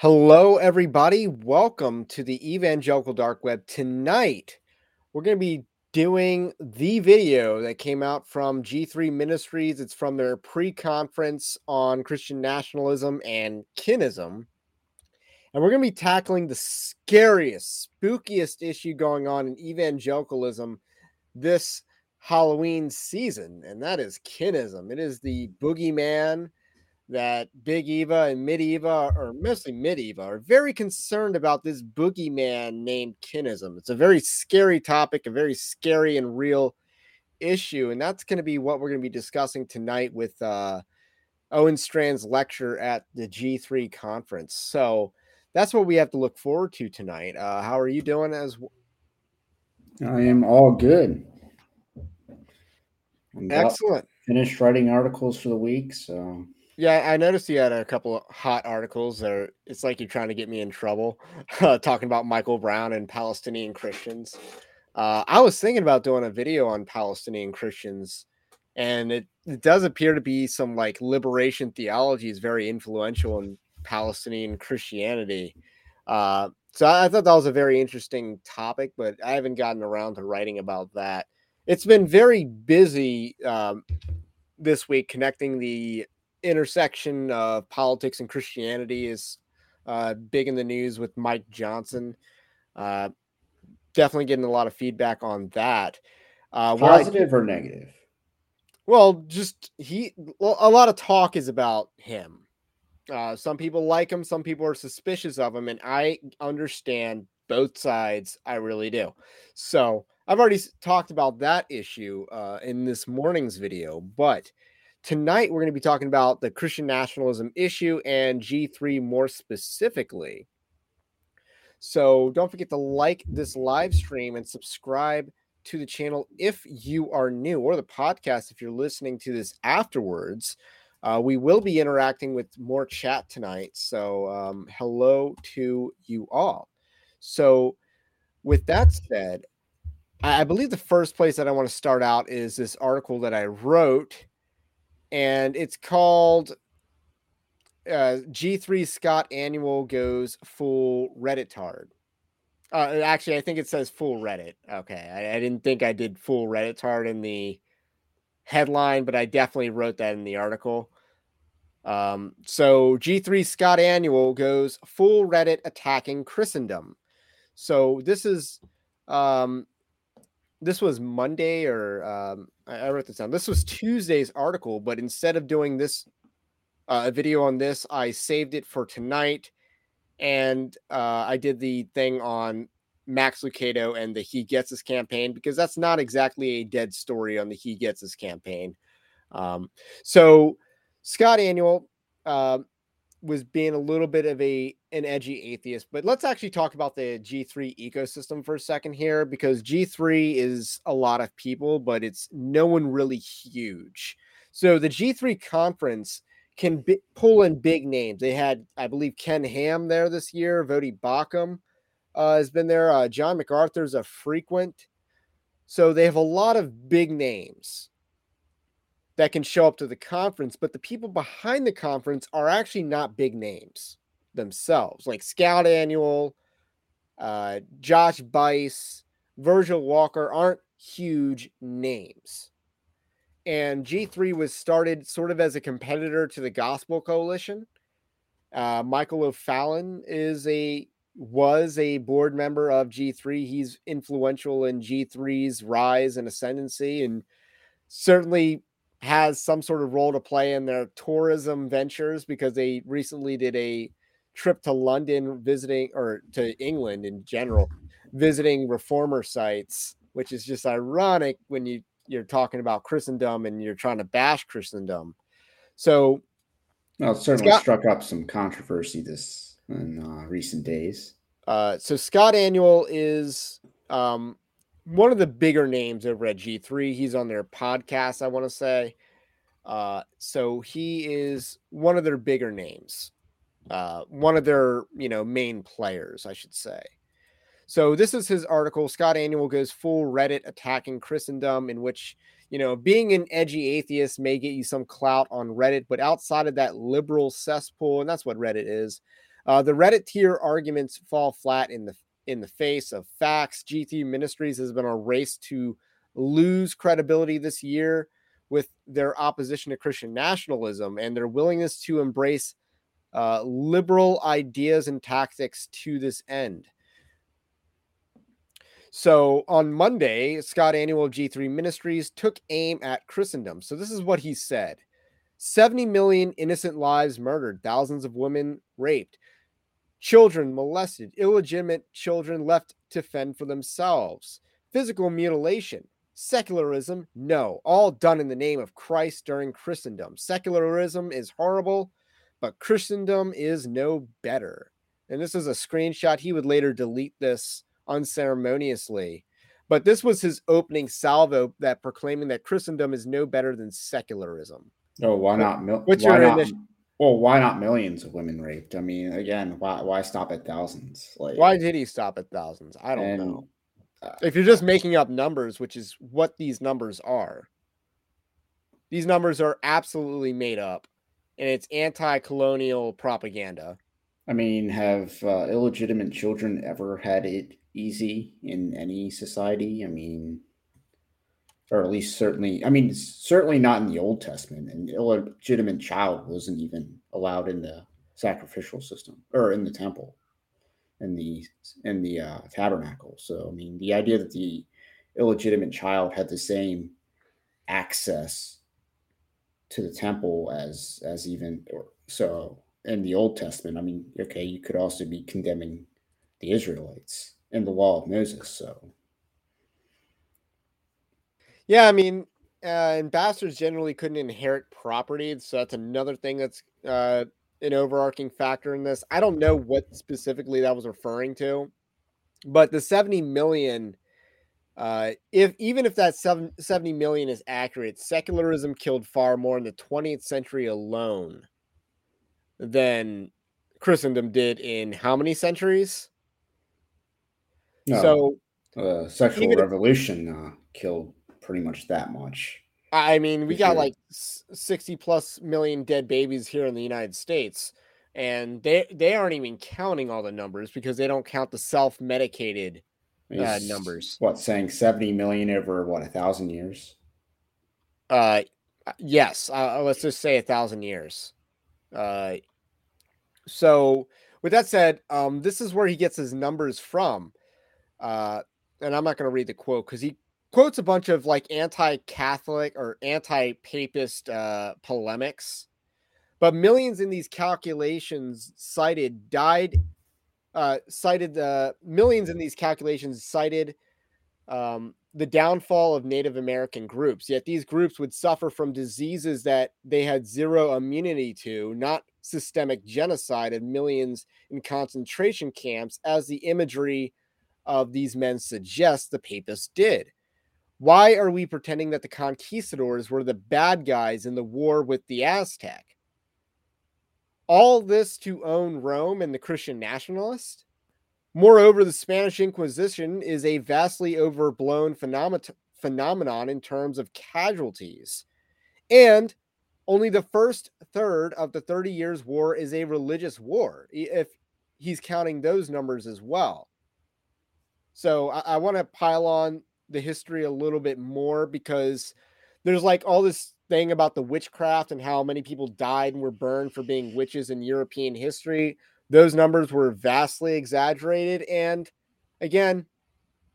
Hello, everybody. Welcome to the Evangelical Dark Web. Tonight, we're going to be doing the video that came out from G3 Ministries. It's from their pre conference on Christian nationalism and kinism. And we're going to be tackling the scariest, spookiest issue going on in evangelicalism this Halloween season, and that is kinism. It is the boogeyman that Big Eva and Mid Eva, or mostly Mid Eva, are very concerned about this boogeyman named kinism. It's a very scary topic, a very scary and real issue. And that's going to be what we're going to be discussing tonight with uh, Owen Strachan's lecture at the G3 conference. So that's what we have to look forward to tonight. Uh, how are you doing as I am all good. Excellent. Finished writing articles for the week, so yeah, I noticed you had a couple of hot articles. There, it's like you're trying to get me in trouble, uh, talking about Michael Brown and Palestinian Christians. Uh, I was thinking about doing a video on Palestinian Christians, and it, it does appear to be some like liberation theology is very influential in Palestinian Christianity. Uh, so I, I thought that was a very interesting topic, but I haven't gotten around to writing about that. It's been very busy um, this week connecting the intersection of politics and Christianity is uh, big in the news with Mike Johnson. Uh, definitely getting a lot of feedback on that. Uh, Positive I, or negative? Well, just he. Well, a lot of talk is about him. Uh, some people like him, some people are suspicious of him, and I understand both sides. I really do. So I've already talked about that issue uh, in this morning's video, but Tonight, we're going to be talking about the Christian nationalism issue and G3 more specifically. So don't forget to like this live stream and subscribe to the channel if you are new, or the podcast if you're listening to this afterwards. Uh, we will be interacting with more chat tonight. So, um, hello to you all. So, with that said, I believe the first place that I want to start out is this article that I wrote and it's called uh, G3 Scott Aniol goes full Reddit tard. Uh, actually, I think it says full Reddit. Okay, I, I didn't think I did full Reddit tard in the headline, but I definitely wrote that in the article. Um, so G3 Scott Aniol goes full Reddit attacking Christendom. So this is um, this was Monday or um, I, wrote this down. This was Tuesday's article, but instead of doing this uh, a video on this, I saved it for tonight, and uh, I did the thing on Max Lucado and the He Gets His campaign because that's not exactly a dead story on the He Gets His campaign. Um, so Scott Aniol uh, was being a little bit of a an edgy atheist, but let's actually talk about the G3 ecosystem for a second here because G3 is a lot of people, but it's no one really huge. So the G3 conference can b- pull in big names. They had, I believe, Ken Ham there this year. Voddie Baucham uh, has been there. Uh, John MacArthur's a frequent. So they have a lot of big names that can show up to the conference, but the people behind the conference are actually not big names themselves, like Scott Aniol, uh, Josh Buice, Virgil Walker aren't huge names. And G3 was started sort of as a competitor to the Gospel Coalition. Uh, Michael O'Fallon is a was a board member of G3. He's influential in G3's rise and ascendancy, and certainly has some sort of role to play in their tourism ventures because they recently did a trip to London visiting or to England in general visiting reformer sites which is just ironic when you you're talking about Christendom and you're trying to bash Christendom. So well it certainly Scott, struck up some controversy this in uh, recent days. Uh, so Scott Aniol is um, one of the bigger names over at G3. He's on their podcast, I want to say. Uh, so he is one of their bigger names, uh, one of their you know main players, I should say. So this is his article. Scott Aniol goes full Reddit attacking Christendom, in which you know being an edgy atheist may get you some clout on Reddit, but outside of that liberal cesspool, and that's what Reddit is, Uh, the Reddit tier arguments fall flat in the in the face of facts. G3 Ministries has been a race to lose credibility this year with their opposition to Christian nationalism and their willingness to embrace uh, liberal ideas and tactics to this end. So on Monday, Scott Aniol of G3 Ministries took aim at Christendom. So this is what he said 70 million innocent lives murdered, thousands of women raped, children molested, illegitimate children left to fend for themselves, physical mutilation, secularism, no, all done in the name of Christ during Christendom. Secularism is horrible, but Christendom is no better. And this is a screenshot. He would later delete this unceremoniously. But this was his opening salvo that proclaiming that Christendom is no better than secularism. Oh, why not? What's why your not? initial- Well, why not millions of women raped? I mean, again, why why stop at thousands? Like, Why did he stop at thousands? I don't and, know. uh, If you're just making up numbers, which is what these numbers are, these numbers are absolutely made up and it's anti colonial propaganda. I mean, have uh, illegitimate children ever had it easy in any society? I mean, or at least certainly, I mean, certainly not in the Old Testament. An illegitimate child wasn't even allowed in the sacrificial system or in the temple, in the in the uh, tabernacle. So, I mean, the idea that the illegitimate child had the same access to the temple as as even or so in the Old Testament. I mean, okay, you could also be condemning the Israelites in the law of Moses. So Yeah, I mean, uh, ambassadors generally couldn't inherit property, so that's another thing that's uh, an overarching factor in this. I don't know what specifically that was referring to, but the 70 million, uh, if even if that seven, 70 million is accurate, secularism killed far more in the 20th century alone than Christendom did in how many centuries? no, So uh, sexual even if- revolution uh, killed pretty much that much. I mean, we got like 60 plus million dead babies here in the United States. And they they aren't even counting all the numbers because they don't count the self-medicated. Uh, numbers. What saying seventy million over what a thousand years? Uh yes, uh, let's just say a thousand years. Uh so with that said, um this is where he gets his numbers from. Uh and I'm not going to read the quote cuz he quotes a bunch of like anti-catholic or anti-papist uh polemics. But millions in these calculations cited died uh cited the millions in these calculations cited um, the downfall of Native American groups. Yet these groups would suffer from diseases that they had zero immunity to, not systemic genocide of millions in concentration camps, as the imagery of these men suggests the papists did. Why are we pretending that the conquistadors were the bad guys in the war with the Aztec? All this to own Rome and the Christian nationalist? Moreover, the Spanish Inquisition is a vastly overblown phenomena- phenomenon in terms of casualties. And only the first third of the 30 Years' War is a religious war, if he's counting those numbers as well. So I, I want to pile on the history a little bit more because there's like all this thing about the witchcraft and how many people died and were burned for being witches in European history those numbers were vastly exaggerated. And again,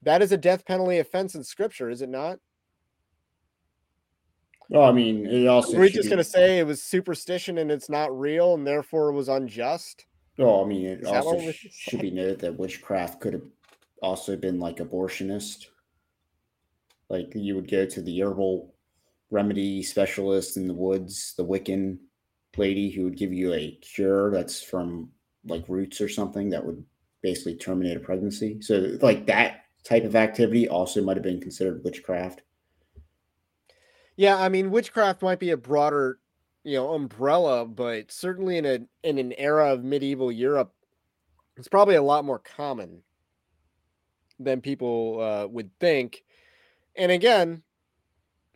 that is a death penalty offense in scripture, is it not? Well, I mean, it also Are we should just be- going to say it was superstition and it's not real and therefore it was unjust? Well, I mean, it Is also sh- should be noted that witchcraft could have also been like abortionist. Like you would go to the herbal remedy specialist in the woods, the Wiccan lady who would give you a cure that's from like roots or something that would basically terminate a pregnancy. So, like that type of activity also might have been considered witchcraft. Yeah, I mean, witchcraft might be a broader, you know, umbrella, but certainly in a in an era of medieval Europe, it's probably a lot more common than people uh, would think. And again,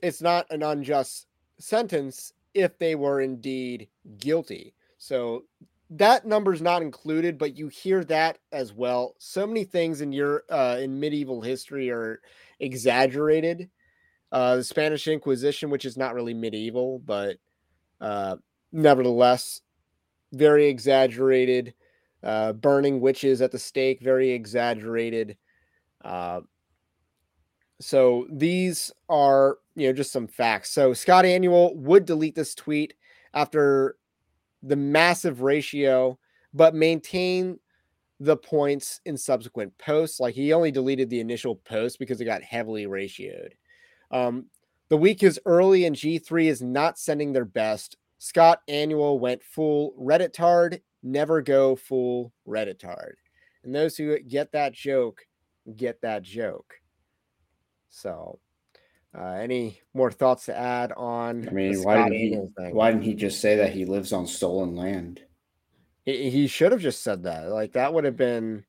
it's not an unjust sentence if they were indeed guilty. So that number's not included, but you hear that as well. So many things in your uh, in medieval history are exaggerated. Uh, the Spanish Inquisition, which is not really medieval, but uh, nevertheless, very exaggerated. Uh, burning witches at the stake, very exaggerated. Uh, so these are, you know, just some facts. So Scott Aniol would delete this tweet after the massive ratio, but maintain the points in subsequent posts. Like he only deleted the initial post because it got heavily ratioed. Um, the week is early and G3 is not sending their best. Scott Annual went full Reddit tard. Never go full Reddit tard. And those who get that joke get that joke. So, uh, any more thoughts to add on? I mean, why didn't he? Why didn't he just say that he lives on stolen land? He, he should have just said that. Like that would have been,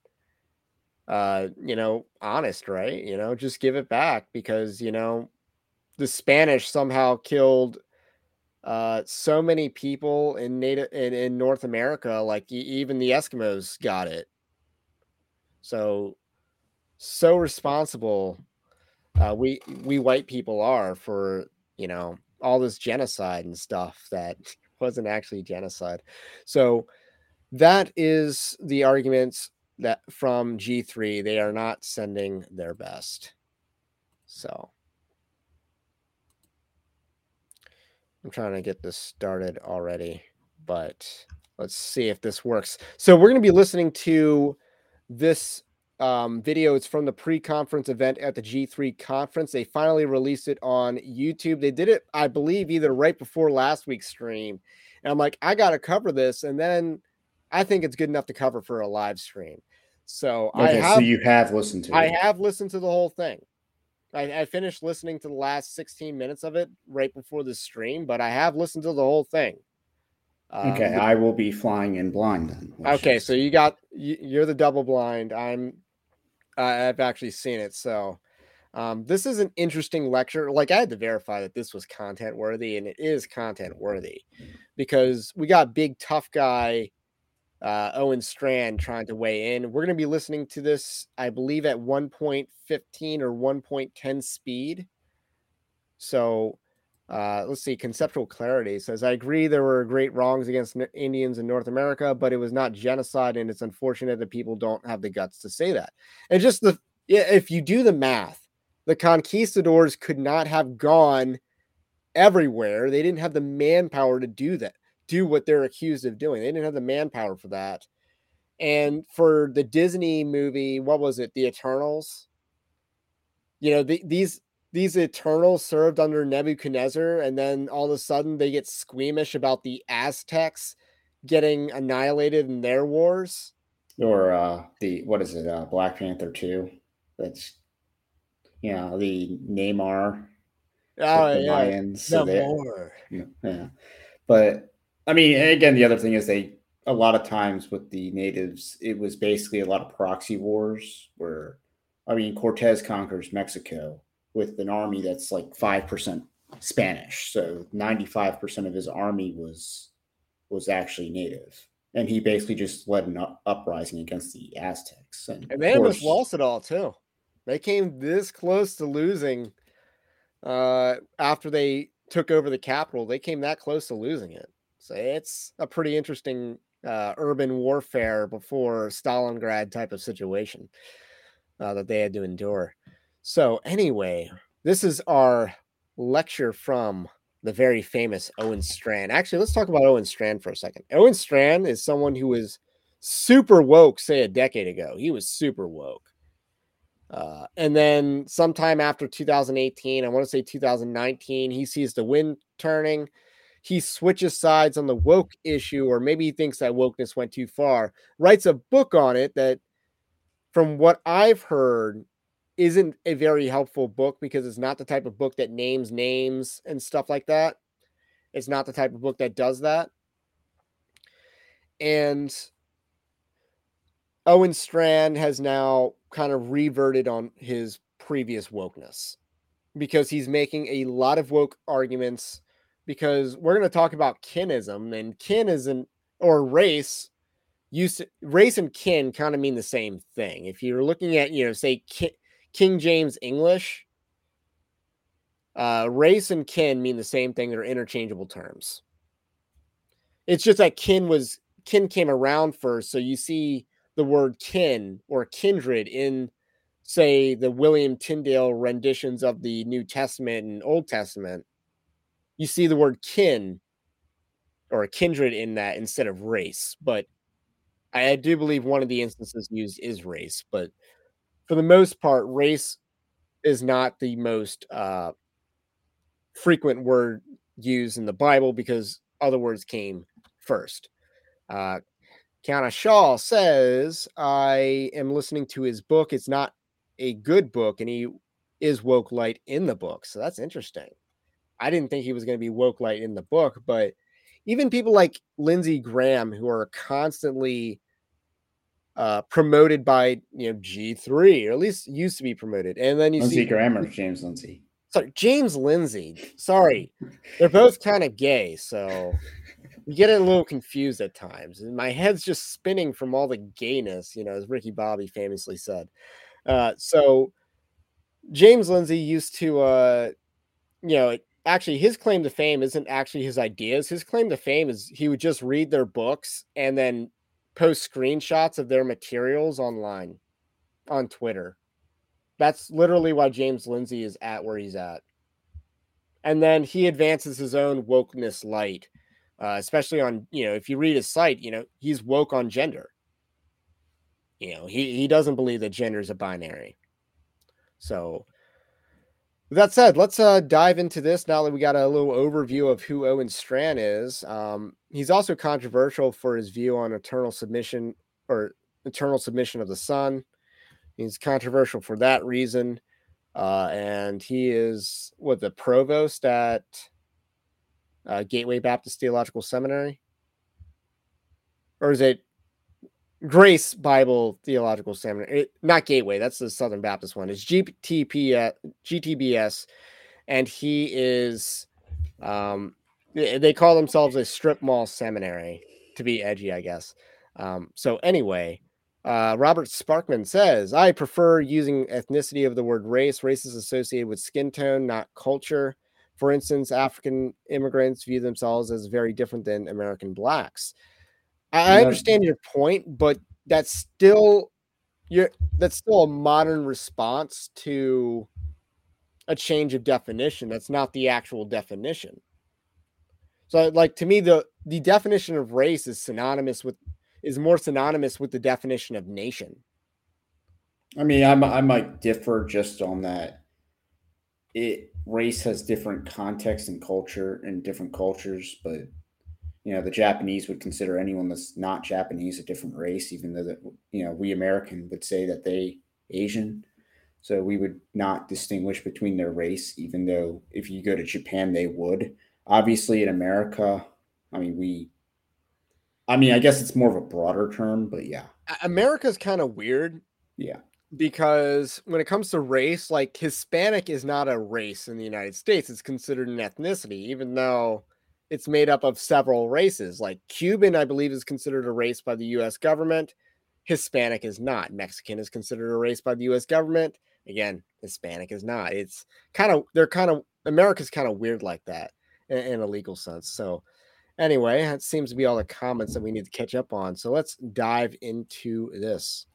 uh, you know, honest, right? You know, just give it back because you know, the Spanish somehow killed uh so many people in native in, in north america like even the eskimos got it so so responsible uh, we we white people are for you know all this genocide and stuff that wasn't actually genocide. So that is the arguments that from G3 they are not sending their best. So I'm trying to get this started already, but let's see if this works. So we're going to be listening to this um, video. It's from the pre-conference event at the G3 conference. They finally released it on YouTube. They did it, I believe, either right before last week's stream. And I'm like, I got to cover this, and then I think it's good enough to cover for a live stream. So okay, I have, so you have listened to I it. have listened to the whole thing. I, I finished listening to the last 16 minutes of it right before the stream, but I have listened to the whole thing. Um, okay, I will be flying in blind then. Okay, so you got you're the double blind. I'm I've actually seen it. So um, this is an interesting lecture. Like I had to verify that this was content worthy, and it is content worthy because we got big tough guy uh, Owen Strachan trying to weigh in. We're going to be listening to this, I believe, at 1.15 or 1.10 speed. So uh, let's see, conceptual clarity says, I agree there were great wrongs against Indians in North America, but it was not genocide. And it's unfortunate that people don't have the guts to say that. And just the, if you do the math, the conquistadors could not have gone everywhere. They didn't have the manpower to do that, do what they're accused of doing. They didn't have the manpower for that. And for the Disney movie, what was it? The Eternals. You know, the, these these Eternals served under Nebuchadnezzar, and then all of a sudden they get squeamish about the Aztecs getting annihilated in their wars. Or uh, the what is it? Uh, Black Panther two. That's you know the Namor. Oh the yeah, Mayans, so more. Yeah, yeah, but I mean, again, the other thing is they a lot of times with the natives, it was basically a lot of proxy wars where, I mean, Cortez conquers Mexico with an army that's like 5% Spanish. So 95% of his army was was actually native. And he basically just led an uprising against the Aztecs. And, and they almost lost it all too. They came this close to losing uh, after they took over the capital. They came that close to losing it. So it's a pretty interesting uh, urban warfare before Stalingrad type of situation uh, that they had to endure. So, anyway, this is our lecture from the very famous Owen Strachan. Actually, let's talk about Owen Strachan for a second. Owen Strachan is someone who was super woke, say a decade ago. He was super woke. Uh, and then sometime after 2018, I want to say 2019, he sees the wind turning. He switches sides on the woke issue, or maybe he thinks that wokeness went too far. Writes a book on it that, from what I've heard, isn't a very helpful book because it's not the type of book that names names and stuff like that. It's not the type of book that does that. And Owen Strachan has now kind of reverted on his previous wokeness because he's making a lot of woke arguments because we're going to talk about kinism and kin isn't or race used to, race and kin kind of mean the same thing. If you're looking at, you know, say King James English, uh, race and kin mean the same thing. They're interchangeable terms. It's just that kin was kin came around first, so you see the word kin or kindred in, say, the William Tyndale renditions of the New Testament and Old Testament. You see the word kin or kindred in that instead of race, but I do believe one of the instances used is race, but for the most part, race is not the most uh, frequent word used in the Bible because other words came first. Uh, Kiana Shaw says, I am listening to his book. It's not a good book, and he is woke light in the book. So that's interesting. I didn't think he was going to be woke light in the book, but even people like Lindsey Graham, who are constantly uh, promoted by you know G3, or at least used to be promoted. And then you Lindsey see Graham James Lindsay. Sorry, James Lindsay. Sorry, they're both kind of gay, so you get a little confused at times. And my head's just spinning from all the gayness, you know, as Ricky Bobby famously said. Uh, so James Lindsay used to, uh, you know, actually his claim to fame isn't actually his ideas. His claim to fame is he would just read their books and then post screenshots of their materials online on Twitter. That's literally why James Lindsay is at where he's at. And then he advances his own wokeness light, uh, especially on, you know, if you read his site, you know, he's woke on gender. You know, he, he doesn't believe that gender is a binary. So, with that said, let's uh, dive into this now that we got a little overview of who Owen Strachan is. Um, he's also controversial for his view on eternal submission or eternal submission of the Son. He's controversial for that reason. Uh, and he is what the provost at uh, Gateway Baptist Theological Seminary, or is it Grace Bible Theological Seminary, it, not Gateway. That's the Southern Baptist one. It's GTP, uh, GTBS, and he is, um, they call themselves a strip mall seminary to be edgy, I guess. Um, so anyway, uh, Robert Sparkman says, I prefer using ethnicity of the word race. Race is associated with skin tone, not culture. For instance, African immigrants view themselves as very different than American blacks. I, understand your point, but that's still you're that's still a modern response to a change of definition. That's not the actual definition. So like to me the the definition of race is synonymous with is more synonymous with the definition of nation. I mean, I, I might differ just on that. It race has different context and culture in different cultures, but you know the Japanese would consider anyone that's not Japanese a different race, even though that you know we American would say that they Asian. So we would not distinguish between their race, even though if you go to Japan, they would. Obviously, in America, I mean we. I mean, I guess it's more of a broader term, but yeah. America's kind of weird. Yeah. Because when it comes to race, like Hispanic is not a race in the United States. It's considered an ethnicity, even though it's made up of several races. Like Cuban, I believe, is considered a race by the US government. Hispanic is not. Mexican is considered a race by the US government. Again, Hispanic is not. It's kind of, they're kind of, America's kind of weird like that in, in a legal sense. So, anyway, that seems to be all the comments that we need to catch up on. So, let's dive into this.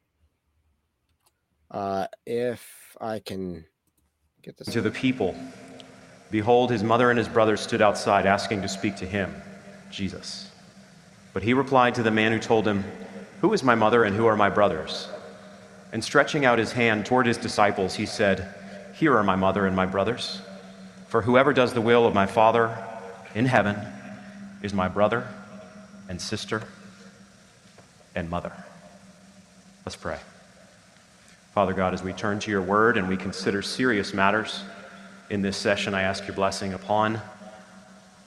Uh, if I can get this to the people Behold, his mother and his brothers stood outside asking to speak to him, Jesus. But he replied to the man who told him, Who is my mother and who are my brothers? And stretching out his hand toward his disciples, he said, Here are my mother and my brothers. For whoever does the will of my Father in heaven is my brother and sister and mother. Let's pray. Father God, as we turn to your word and we consider serious matters, in this session. I ask your blessing upon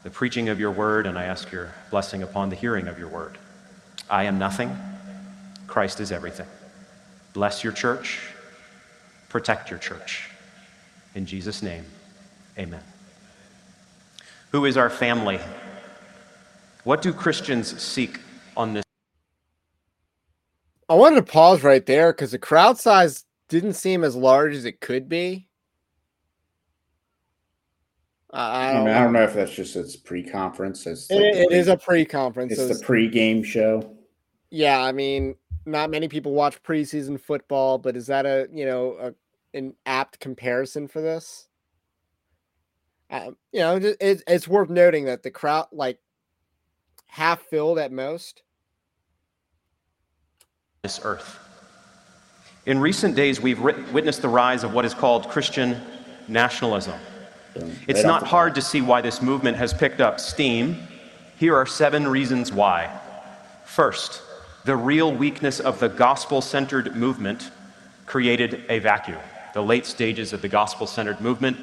the preaching of your word, and I ask your blessing upon the hearing of your word. I am nothing, Christ is everything. Bless your church, protect your church. In Jesus' name, amen. Who is our family? What do Christians seek on this. I wanted to pause right there because the crowd size didn't seem as large as it could be. I, I, don't mean, know. I don't know if that's just its pre-conference. It's It- like the it pre- is a pre-conference. It's so the pre-game show. yeah, I mean, not many people watch preseason football, but is that a you know a, an apt comparison for this? Um, you know, it, it's it's worth noting that the crowd like half filled at most. this earth. In recent days, we've writ- witnessed the rise of what is called Christian nationalism. So, It's right not hard to see why this movement has picked up steam. Here are seven reasons why. First, the real weakness of the gospel centered movement created a vacuum. The late stages of the gospel centered movement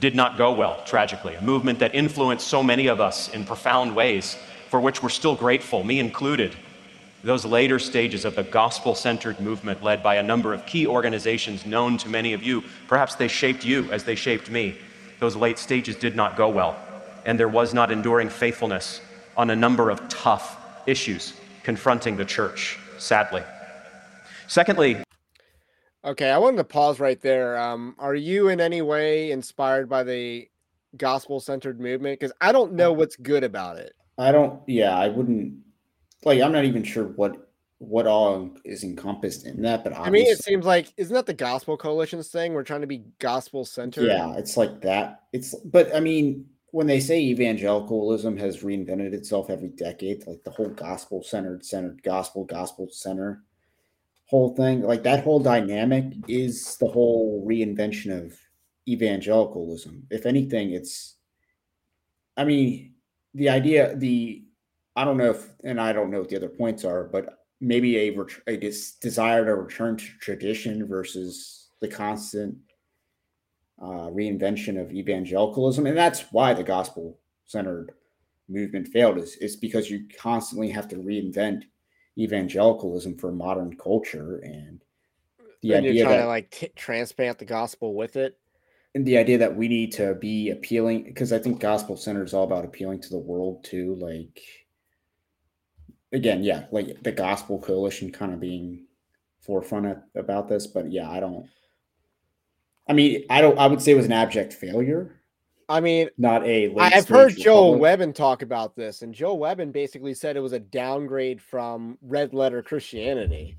did not go well, tragically. A movement that influenced so many of us in profound ways, for which we're still grateful, me included. Those later stages of the gospel centered movement, led by a number of key organizations known to many of you, perhaps they shaped you as they shaped me. Those late stages did not go well, and there was not enduring faithfulness on a number of tough issues confronting the church, sadly. Secondly, Okay, I wanted to pause right there. Um, are you in any way inspired by the gospel centered movement? Because I don't know what's good about it. I don't. Yeah, I wouldn't. Like, I'm not even sure what what all is encompassed in that. But I mean, it seems like isn't that the gospel coalition's thing? We're trying to be gospel centered. yeah, it's like that. It's but I mean, when they say evangelicalism has reinvented itself every decade, like the whole gospel centered, centered gospel, gospel center whole thing, like that whole dynamic is the whole reinvention of evangelicalism. If anything, it's I mean, the idea, the I don't know if, and I don't know what the other points are, but maybe a, ret- a des- desire to return to tradition versus the constant uh, reinvention of evangelicalism, and that's why the gospel centered movement failed. Is is because you constantly have to reinvent evangelicalism for modern culture, and the and you're idea trying that to like t- transplant the gospel with it. and the idea that we need to be appealing because I think gospel center is all about appealing to the world too. Like again, yeah, like the gospel coalition kind of being forefront at, about this, but yeah, I don't. I mean, I don't. I would say it was an abject failure, I mean, not a. I've heard Joel. Webbon talk about this, and Joel Webbon basically said it was a downgrade from red letter Christianity.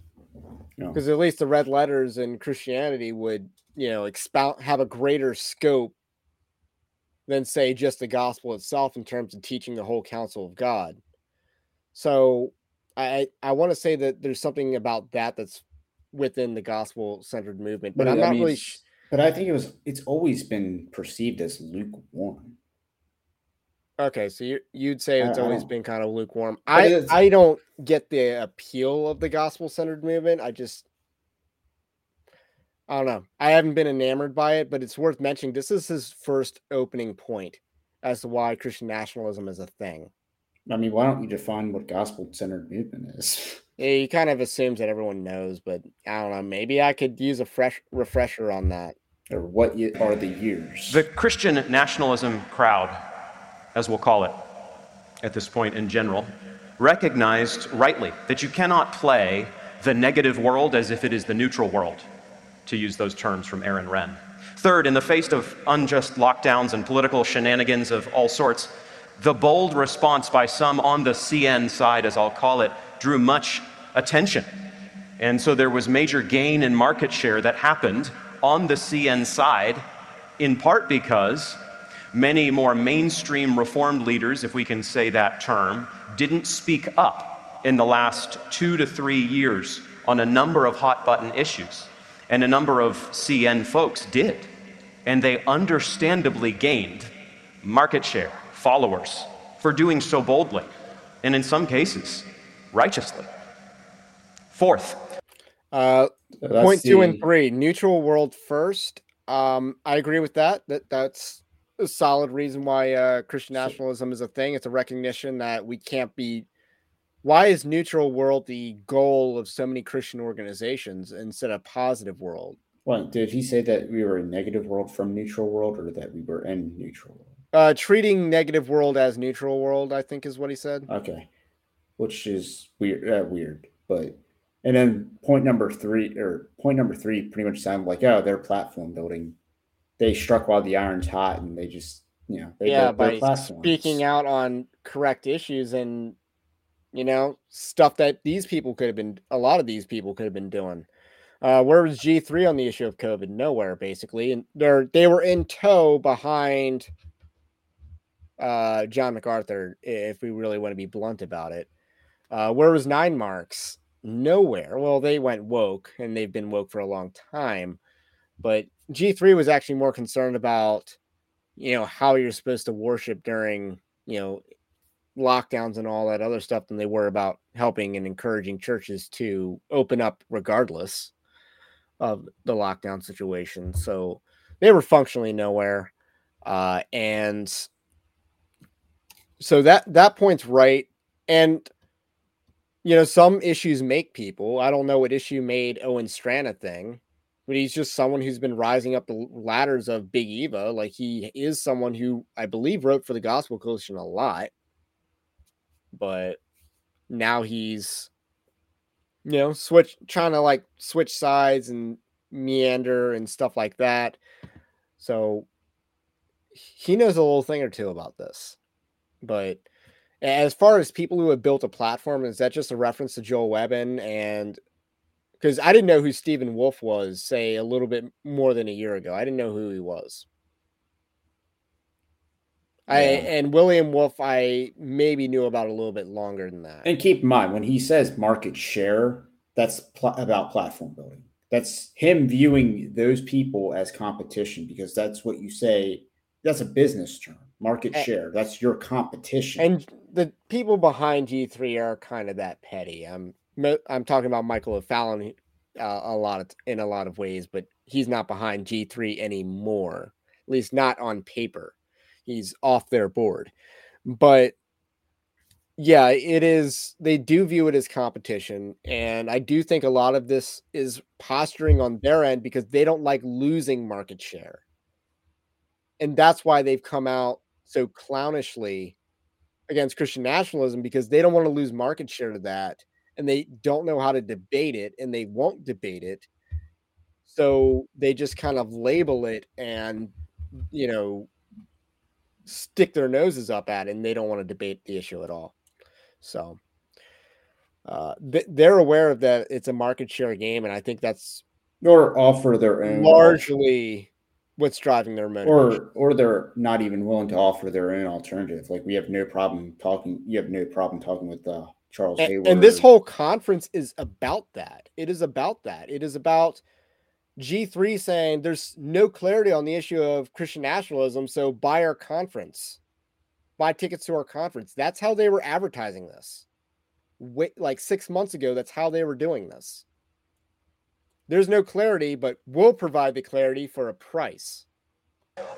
No. Because at least the red letters in Christianity would, you know, expound have a greater scope than say just the gospel itself in terms of teaching the whole counsel of God. So I I want to say that there's something about that that's within the gospel centered movement, but, But I'm I not mean, really. Sh- But I think it was. It's always been perceived as lukewarm. Okay, so you you'd say it's always been kind of lukewarm. I I don't get the appeal of the gospel centered movement. I just I don't know. I haven't been enamored by it, but it's worth mentioning. This is his first opening point as to why Christian nationalism is a thing. I mean, why don't you define what gospel centered movement is? Yeah, He kind of assumes that everyone knows, but I don't know. Maybe I could use a fresh refresher on that. or what ye- are the years? The Christian nationalism crowd, as we'll call it at this point in general, recognized rightly that you cannot play the negative world as if it is the neutral world, to use those terms from Aaron Renn. Third, in the face of unjust lockdowns and political shenanigans of all sorts, the bold response by some on the CN side, as I'll call it, drew much attention. And so there was major gain in market share that happened on the CN side, in part because many more mainstream reformed leaders, if we can say that term, didn't speak up in the last two to three years on a number of hot button issues. And a number of CN folks did. And they understandably gained market share, followers, for doing so boldly, and in some cases, righteously. Fourth, Uh, point two and three neutral world first um i agree with that that that's a solid reason why uh christian nationalism is a thing it's a recognition that we can't be why is neutral world the goal of so many christian organizations instead of positive world What did he say that we were a negative world from neutral world, or that we were in neutral world? Uh treating negative world as neutral world i think is what he said Okay. which is weird. Uh, weird, but and then point number three or point number three pretty much sounded like oh they're platform building. They struck while the iron's hot, and they just you know they yeah by speaking out on correct issues and you know stuff that these people could have been a lot of these people could have been doing. Uh, where was G3 on the issue of COVID? Nowhere, basically. And they're they were in tow behind uh, John MacArthur, if we really want to be blunt about it. Uh, where was Nine Marks? Nowhere. Well, they went woke and they've been woke for a long time. But G3 was actually more concerned about, you know, how you're supposed to worship during, you know, lockdowns and all that other stuff than they were about helping and encouraging churches to open up regardless of the lockdown situation. So they were functionally nowhere. Uh, and so that that point's right. And you know, some issues make people. I don't know what issue made Owen Strachan a thing, but he's just someone who's been rising up the ladders of Big Eva. Like he is someone who I believe wrote for the Gospel Coalition a lot, but now he's you know, switch trying to like switch sides and meander and stuff like that. So he knows a little thing or two about this. But as far as people who have built a platform, is that just a reference to Joel Webbon? And because I didn't know who Stephen Wolfe was, say a little bit more than a year ago. I didn't know who he was. Yeah. I and William Wolf, I maybe knew about a little bit longer than that. And keep in mind when he says market share, that's pl- about platform building. That's him viewing those people as competition because that's what you say. That's a business term, market share. That's your competition. And the people behind G3 are kind of that petty. I'm I'm talking about Michael O'Fallon uh, a lot of, in a lot of ways, but he's not behind G3 anymore. At least not on paper he's off their board. But yeah, it is. They do view it as competition. And I do think a lot of this is posturing on their end because they don't like losing market share. And that's why they've come out so clownishly against Christian nationalism because they don't want to lose market share to that. And they don't know how to debate it and they won't debate it. So they just kind of label it and, you know, stick their noses up at it and they don't want to debate the issue at all. So uh, they're aware of that it's a market share game, and I think that's or offer their own largely what's driving their motivation. Or or they're not even willing to offer their own alternative. Like we have no problem talking. You have no problem talking with uh, Charles and, And this whole conference is about that. It is about that. It is about G3 saying there's no clarity on the issue of Christian nationalism, so buy our conference, buy tickets to our conference. That's how they were advertising this. Wait, like six months ago, that's how they were doing this. There's no clarity, but we'll provide the clarity for a price.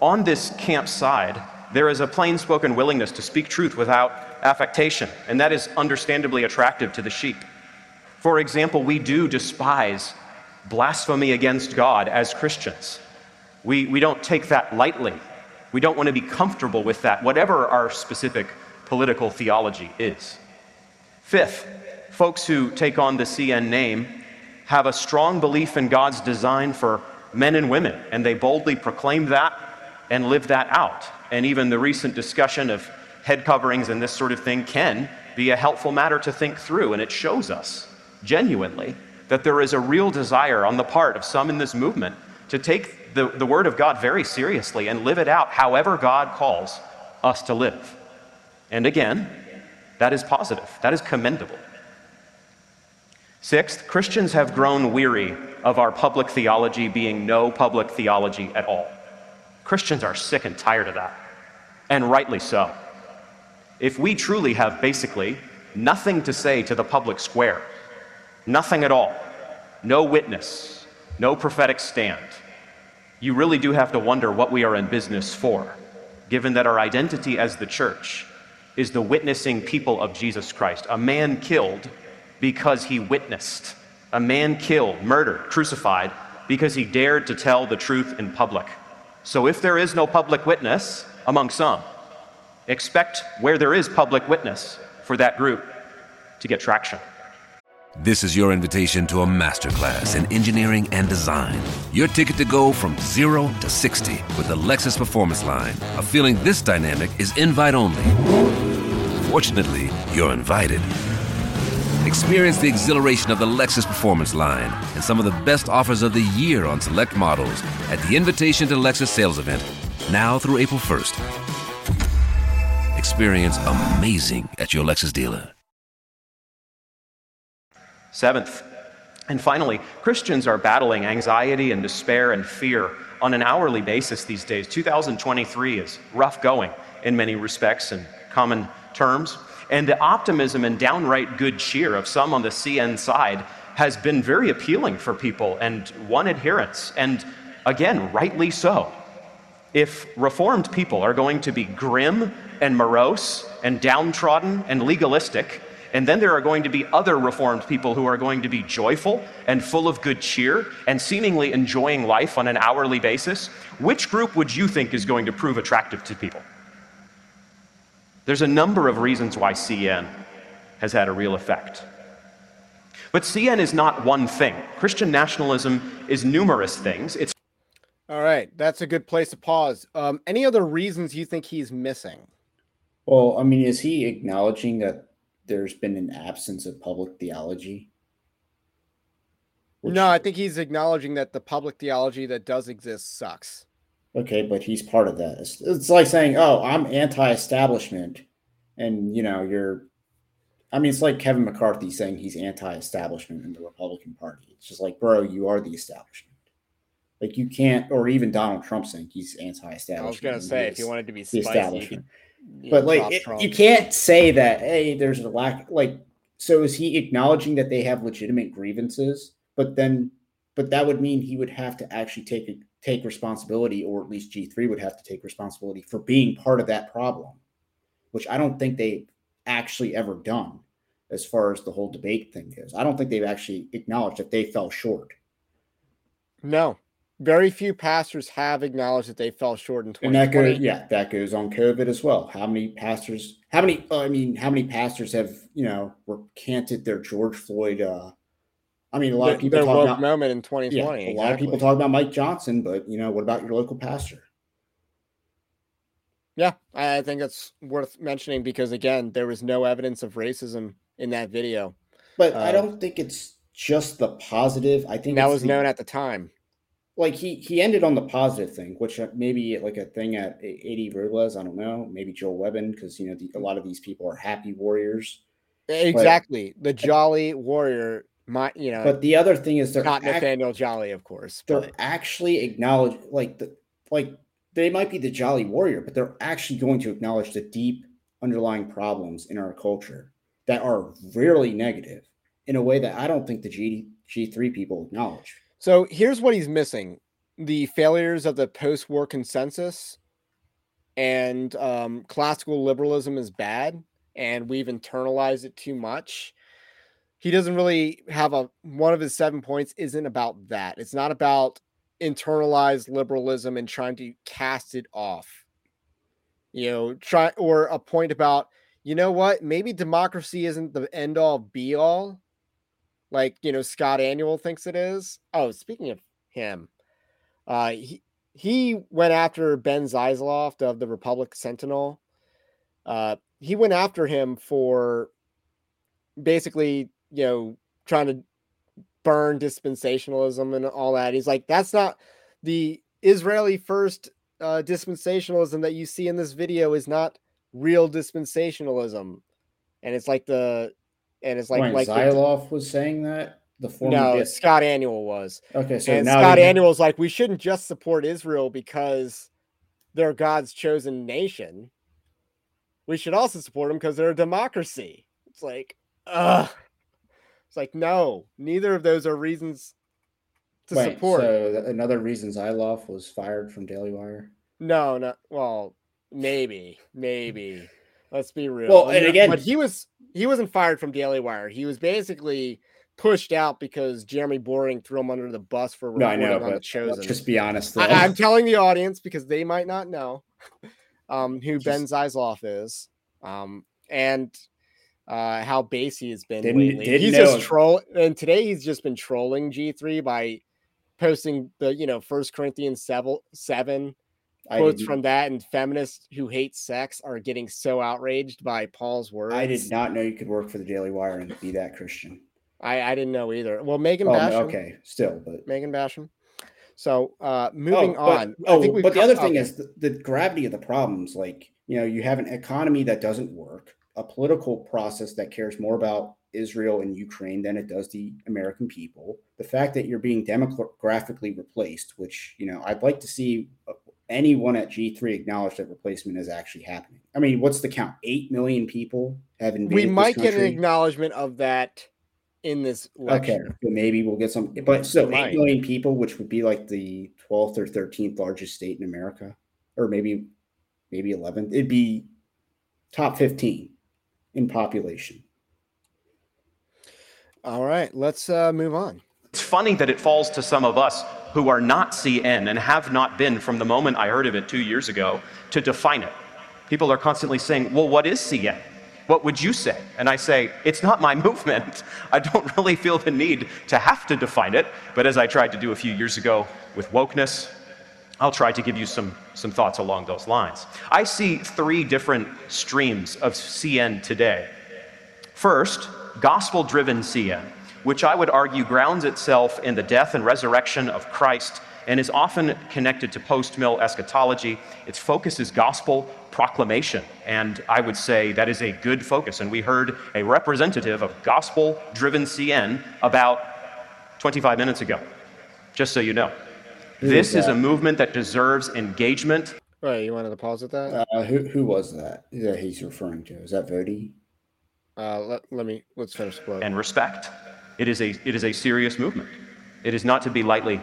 On this camp side, there is a plain spoken willingness to speak truth without affectation, and that is understandably attractive to the sheep. For example, we do despise blasphemy against God as Christians. We, we don't take that lightly. We don't want to be comfortable with that, whatever our specific political theology is. Fifth, folks who take on the CN name have a strong belief in God's design for men and women, and they boldly proclaim that and live that out. And even the recent discussion of head coverings and this sort of thing can be a helpful matter to think through, and it shows us genuinely that there is a real desire on the part of some in this movement to take the, the Word of God very seriously and live it out however God calls us to live. And again, that is positive, that is commendable. Sixth, Christians have grown weary of our public theology being no public theology at all. Christians are sick and tired of that, and rightly so. If we truly have basically nothing to say to the public square, Nothing at all. No witness. No prophetic stand. You really do have to wonder what we are in business for, given that our identity as the church is the witnessing people of Jesus Christ. A man killed because he witnessed. A man killed, murdered, crucified because he dared to tell the truth in public. So if there is no public witness among some, expect where there is public witness for that group to get traction. This is your invitation to a masterclass in engineering and design. Your ticket to go from zero to 60 with the Lexus Performance Line. A feeling this dynamic is invite only. Fortunately, you're invited. Experience the exhilaration of the Lexus Performance Line and some of the best offers of the year on select models at the Invitation to Lexus sales event, now through April 1st. Experience amazing at your Lexus dealer. Seventh, and finally, Christians are battling anxiety and despair and fear on an hourly basis these days. 2023 is rough going in many respects and common terms. And the optimism and downright good cheer of some on the CN side has been very appealing for people and won adherence. And again, rightly so. If reformed people are going to be grim and morose and downtrodden and legalistic, and then there are going to be other reformed people who are going to be joyful and full of good cheer and seemingly enjoying life on an hourly basis. Which group would you think is going to prove attractive to people? There's a number of reasons why CN has had a real effect. But CN is not one thing. Christian nationalism is numerous things. It's all right. That's a good place to pause. Um, any other reasons you think he's missing? Well, I mean, is he acknowledging that there's been an absence of public theology? Which, no, I think he's acknowledging that the public theology that does exist sucks. Okay, but he's part of that. It's, it's like saying, "Oh, I'm anti-establishment," and you know, you're. I mean, it's like Kevin McCarthy saying he's anti-establishment in the Republican Party. It's just like, bro, you are the establishment. Like you can't, or even Donald Trump saying he's anti-establishment. I was gonna say if you wanted to be spicy, the establishment, but like it, you can't say that. Hey, there's a lack. Like, so is he acknowledging that they have legitimate grievances? But then, but that would mean he would have to actually take take responsibility, or at least G three would have to take responsibility for being part of that problem, which I don't think they actually ever done as far as the whole debate thing goes. I don't think they've actually acknowledged that they fell short. No, very few pastors have acknowledged that they fell short in 2020. And that goes, yeah, that goes on COVID as well. How many pastors? How many? Uh, I mean, how many pastors have you know recanted their George Floyd? Uh, I mean, a lot of people talk about moment in 2020. Yeah, a exactly. lot of people talk about Mike Johnson, but you know, what about your local pastor? Yeah, I think it's worth mentioning because again, there was no evidence of racism in that video. But uh, I don't think it's just the positive. I think that was the, known at the time like he he ended on the positive thing, which uh, maybe like a thing at AD Robles. I don't know. Maybe Joel Webbon, because you know the, a lot of these people are happy warriors. Exactly, but, the jolly warrior. My, you know. But the other thing is they're not act, Nathaniel Jolly, of course. They're but. actually acknowledge like the like they might be the jolly warrior, but they're actually going to acknowledge the deep underlying problems in our culture that are really negative in a way that I don't think the G G three people acknowledge. So here's what he's missing the failures of the post war consensus and um, classical liberalism is bad and we've internalized it too much. He doesn't really have a one of his seven points isn't about that. It's not about internalized liberalism and trying to cast it off. You know, try or a point about, you know what, maybe democracy isn't the end all be all like you know Scott Aniol thinks it is. Oh, speaking of him, uh, he he went after Ben Zeisloft of the Republic Sentinel. Uh, he went after him for basically you know trying to burn dispensationalism and all that. He's like, that's not the Israeli first uh, dispensationalism that you see in this video is not real dispensationalism. And it's like the and it's like Wait, like Zeisloft was saying that the former no bit. Scott Aniol was okay. So and now Scott Aniol's like we shouldn't just support Israel because they're God's chosen nation. We should also support them because they're a democracy. It's like, ugh. It's like no, neither of those are reasons to Wait, support. So another reason Zeisloft was fired from Daily Wire. No, no. Well, maybe, maybe. Let's be real. Well, and again, but he was he wasn't fired from Daily Wire. He was basically pushed out because Jeremy Boring threw him under the bus for no, I know, on the chosen. Just be honest. I, am telling the audience because they might not know um, who just, Ben Zeisloff is, um, and uh, how base he has been Didn't- lately. didn't he's just troll, and today he's just been trolling G3 by posting the you know First Corinthians seven seven quotes from that, and feminists who hate sex are getting so outraged by Paul's words. I did not know you could work for the Daily Wire and be that Christian. I, I didn't know either. Well, Megan Oh, Basham. okay, still, but Megan Basham. So uh moving oh, but- on. I Oh, but the other thing is the, the gravity of the problems. Like you know, you have an economy that doesn't work, a political process that cares more about Israel and Ukraine than it does the American people. The fact that you're being demographically replaced, which you know, I'd like to see uh, anyone at G3 acknowledge that replacement is actually happening. I mean, what's the count? Eight million people have invaded. we might get an acknowledgement of that in this Okay, so maybe we'll get some, but still, Might. eight million people, which would be like the twelfth or thirteenth largest state in America, or maybe, maybe eleventh. It'd be top fifteen in population. All right, let's uh move on. It's funny that it falls to some of us who are not CN and have not been from the moment I heard of it two years ago to define it. People are constantly saying, Well, what is CN? What would you say? And I say, It's not my movement. I don't really feel the need to have to define it. But as I tried to do a few years ago with wokeness, I'll try to give you some, some thoughts along those lines. I see three different streams of CN today. First, gospel driven CN, which I would argue grounds itself in the death and resurrection of Christ and is often connected to post mill eschatology. Its focus is gospel proclamation, and I would say that is a good focus. And we heard a representative of gospel driven CN about 25 minutes ago, just so you know. Who This is is a movement that deserves engagement Right, you wanted to pause at that? Uh, who who was that that he's referring to? Is that Voddie? Uh, let, let me let's finish the quote. and respect. It is, a, it is a serious movement. It is not to be lightly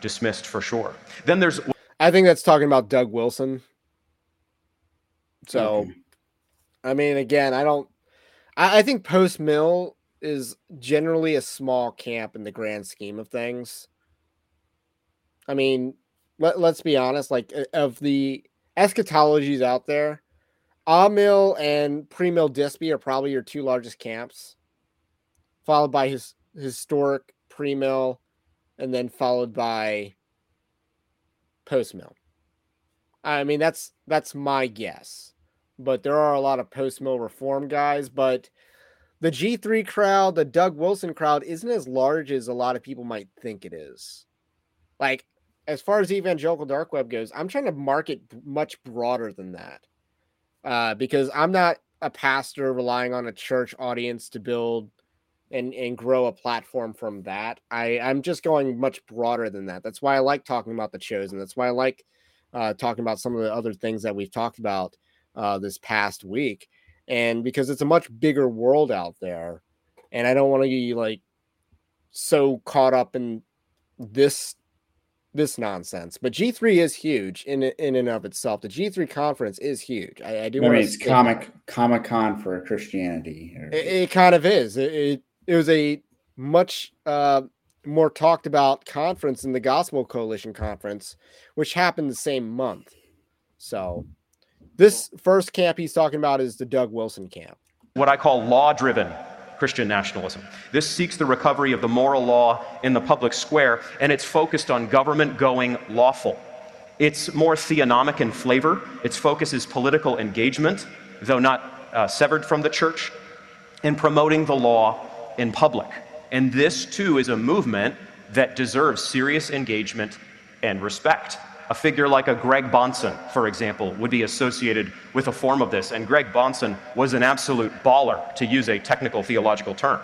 dismissed for sure. Then there's I think that's talking about Doug Wilson. So, Okay. I mean, again, I don't. I, I think Post Mill is generally a small camp in the grand scheme of things. I mean, let, let's be honest. Like uh, of the eschatologies out there, Mill and Pre Mill Dispy are probably your two largest camps, followed by his historic Pre Mill, and then followed by Post Mill. I mean, that's that's my guess. But there are a lot of post mill reform guys. But the G3 crowd, the Doug Wilson crowd, isn't as large as a lot of people might think it is. Like, as far as evangelical dark web goes, I'm trying to market much broader than that. Uh, because I'm not a pastor relying on a church audience to build and and grow a platform from that. I I'm just going much broader than that. That's why I like talking about the chosen. That's why I like uh, talking about some of the other things that we've talked about uh, this past week, and because it's a much bigger world out there, and I don't want to be like so caught up in this this nonsense. But G three is huge in in and of itself. The G three conference is huge. I, I do I mean, it's comic Comic Con for Christianity. or- it, it kind of is. It, it it was a much uh, more talked about conference than the Gospel Coalition conference, which happened the same month. So, this first camp he's talking about is the Doug Wilson camp. what I call law driven Christian nationalism. This seeks the recovery of the moral law in the public square, and it's focused on government going lawful. It's more theonomic in flavor. Its focus is political engagement, though not uh, severed from the church, in promoting the law in public. And this, too, is a movement that deserves serious engagement and respect. A figure like a Greg Bahnsen, for example, would be associated with a form of this. And Greg Bahnsen was an absolute baller, to use a technical theological term.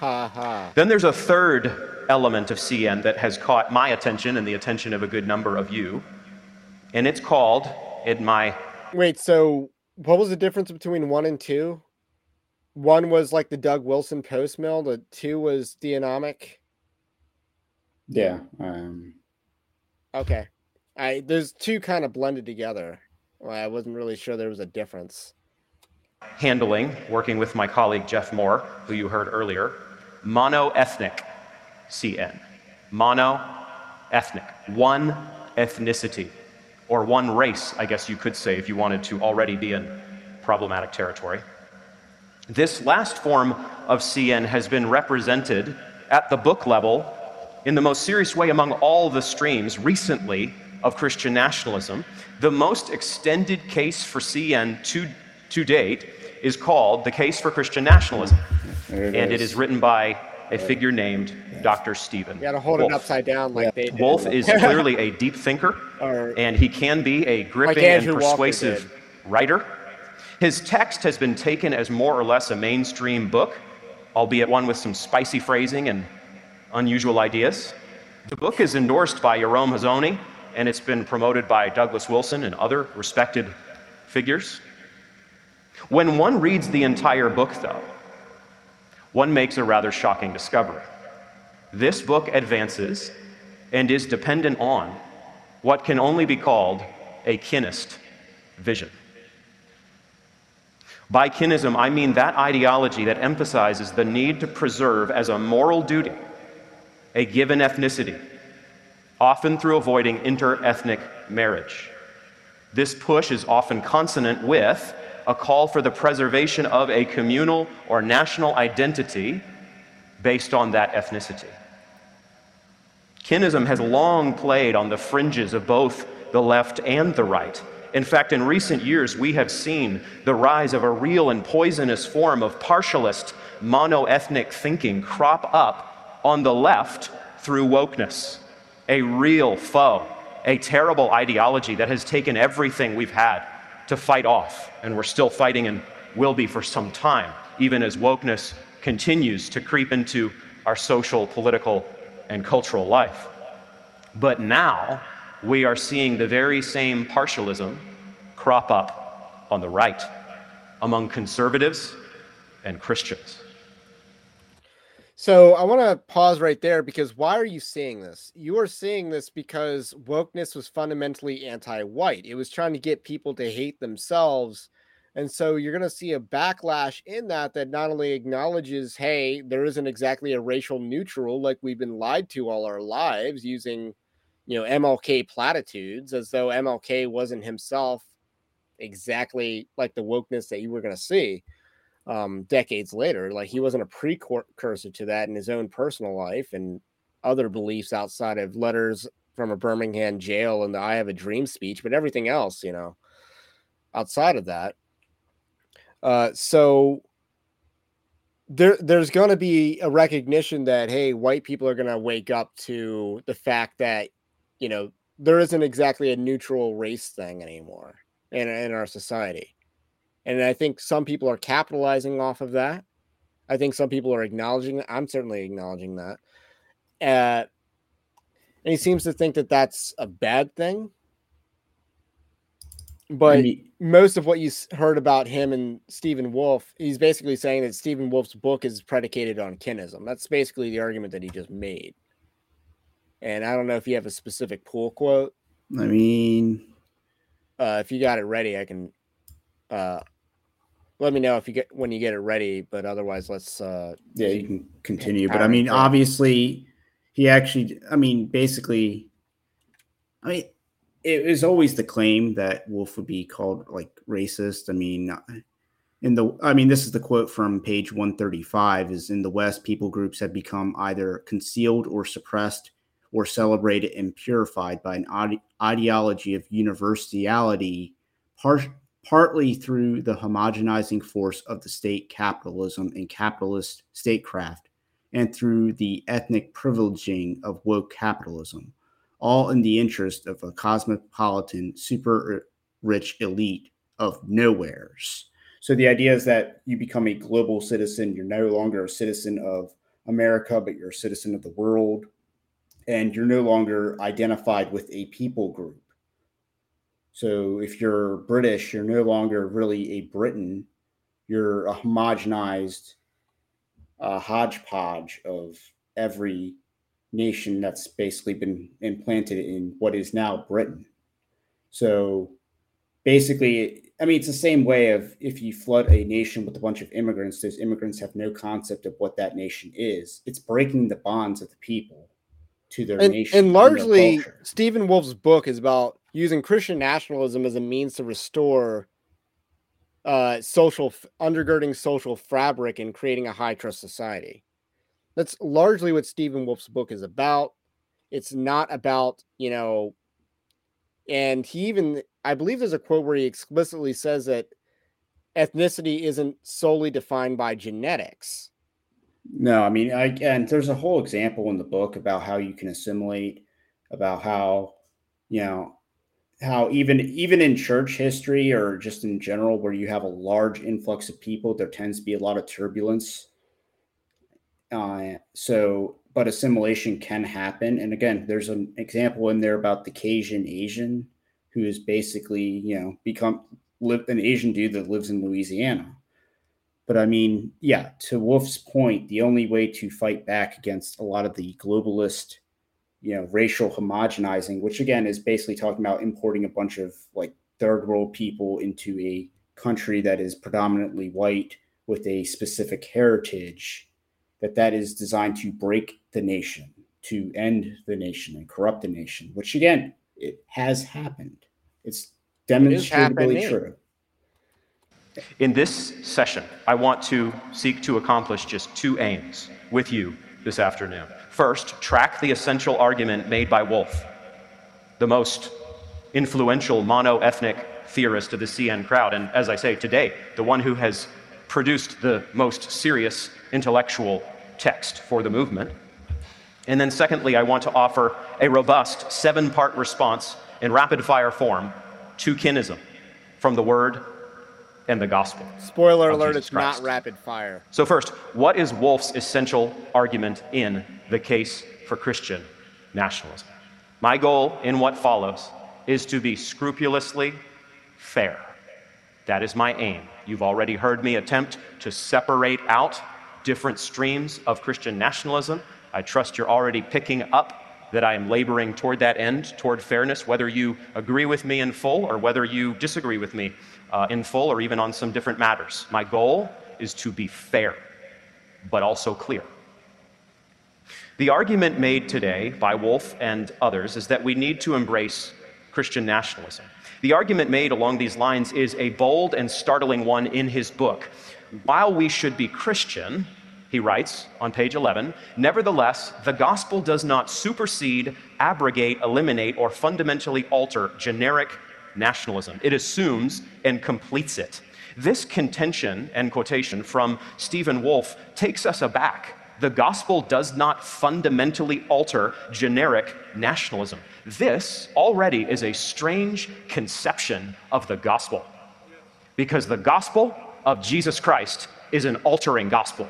Ha ha. Then there's a third element of CN that has caught my attention and the attention of a good number of you. And it's called, in my Wait, so what was the difference between one and two? One was like the Doug Wilson post mill. The two was theonomic. yeah. Um, Okay, I those two kind of blended together. I wasn't really sure there was a difference. handling, working with my colleague Jeff Moore, who you heard earlier, mono-ethnic CN. Mono-ethnic, one ethnicity, or one race, I guess you could say, if you wanted to already be in problematic territory. This last form of CN has been represented at the book level in the most serious way among all the streams recently of Christian nationalism. The most extended case for CN to, to date is called The Case for Christian Nationalism. There and it is written by a figure named Dr. Stephen. You got to hold Wolfe. it upside down like they did. Wolfe is clearly a deep thinker, and he can be a gripping and persuasive writer. His text has been taken as more or less a mainstream book, albeit one with some spicy phrasing and unusual ideas. The book is endorsed by Yoram Hazony, and it's been promoted by Douglas Wilson and other respected figures. When one reads the entire book, though, one makes a rather shocking discovery. This book advances and is dependent on what can only be called a kinist vision. By kinism, I mean that ideology that emphasizes the need to preserve as a moral duty a given ethnicity, often through avoiding interethnic marriage. This push is often consonant with a call for the preservation of a communal or national identity based on that ethnicity. Kinism has long played on the fringes of both the left and the right. In fact, in recent years, we have seen the rise of a real and poisonous form of partialist, monoethnic thinking crop up on the left through wokeness. A real foe, a terrible ideology that has taken everything we've had to fight off, and we're still fighting and will be for some time, even as wokeness continues to creep into our social, political, and cultural life. But now we are seeing the very same partialism crop up on the right among conservatives and Christians. So I want to pause right there because why are you seeing this? You are seeing this because wokeness was fundamentally anti-white. It was trying to get people to hate themselves. And so you're going to see a backlash in that that not only acknowledges, hey, there isn't exactly a racial neutral like we've been lied to all our lives using, you know, MLK platitudes as though MLK wasn't himself exactly like the wokeness that you were going to see um, decades later. Like he wasn't a precursor to that in his own personal life and other beliefs outside of letters from a Birmingham jail and the I Have a Dream speech, but everything else, you know, outside of that. Uh, so there, there's going to be a recognition that hey, white people are going to wake up to the fact that you know there isn't exactly a neutral race thing anymore in in our society. And I think some people are capitalizing off of that. I think some people are acknowledging it. I'm certainly acknowledging that. Uh, and he seems to think that that's a bad thing. But I mean- most of what you heard about him and Stephen Wolfe, he's basically saying that Stephen Wolfe's book is predicated on kinism. That's basically the argument that he just made. And I don't know if you have a specific pull quote. I mean, Uh, if you got it ready, I can uh, let me know if you get when you get it ready. But otherwise, let's. Uh, yeah, you can continue. But I mean, obviously, he actually, I mean, basically, I mean, it was always the claim that Wolfe would be called like racist. I mean, in the, I mean, this is the quote from page 135 is in the West, people groups have become either concealed or suppressed or celebrated and purified by an ide- ideology of universality, par- partly through the homogenizing force of the state capitalism and capitalist statecraft, and through the ethnic privileging of woke capitalism, all in the interest of a cosmopolitan, super rich elite of nowheres. So the idea is that you become a global citizen. You're no longer a citizen of America, but you're a citizen of the world. And you're no longer identified with a people group. So if you're British, you're no longer really a Briton. You're a homogenized uh, hodgepodge of every nation that's basically been implanted in what is now Britain. So basically, I mean, it's the same way of if you flood a nation with a bunch of immigrants, those immigrants have no concept of what that nation is. It's breaking the bonds of the people to their and, nation. and largely. Stephen Wolfe's book is about using Christian nationalism as a means to restore uh, social undergirding social fabric and creating a high trust society. That's largely what Stephen Wolfe's book is about. It's not about, you know, and he even, I believe there's a quote where he explicitly says that ethnicity isn't solely defined by genetics. No, I mean, I, and there's a whole example in the book about how you can assimilate, about how, you know, how even even in church history or just in general where you have a large influx of people there tends to be a lot of turbulence. Uh, so but assimilation can happen. And again there's an example in there about the cajun asian who is basically you know become live an asian dude that lives in louisiana but i mean yeah to Wolfe's point the only way to fight back against a lot of the globalist you know racial homogenizing which again is basically talking about importing a bunch of like third world people into a country that is predominantly white with a specific heritage that that is designed to break the nation to end the nation and corrupt the nation which again it has happened. It's demonstrably it true in this session i want to seek to accomplish just two aims with you this afternoon First, track the essential argument made by Wolfe, the most influential mono ethnic theorist of the CN crowd, and as I say, today, the one who has produced the most serious intellectual text for the movement. And then, secondly, I want to offer a robust seven part response in rapid fire form to kinism from the Word and the gospel. Spoiler alert, it's not rapid fire. So, first, what is Wolfe's essential argument in the case for Christian nationalism? My goal in what follows is to be scrupulously fair. That is my aim. You've already heard me attempt to separate out different streams of Christian nationalism. I trust you're already picking up that I am laboring toward that end, toward fairness, whether you agree with me in full or whether you disagree with me uh, in full or even on some different matters. My goal is to be fair, but also clear. The argument made today by Wolfe and others is that we need to embrace Christian nationalism. The argument made along these lines is a bold and startling one in his book. While we should be Christian, he writes on page 11, nevertheless, the gospel does not supersede, abrogate, eliminate, or fundamentally alter generic nationalism. It assumes and completes it. This contention and quotation from Stephen Wolfe takes us aback. The gospel does not fundamentally alter generic nationalism. This already is a strange conception of the gospel because the gospel of Jesus Christ is an altering gospel,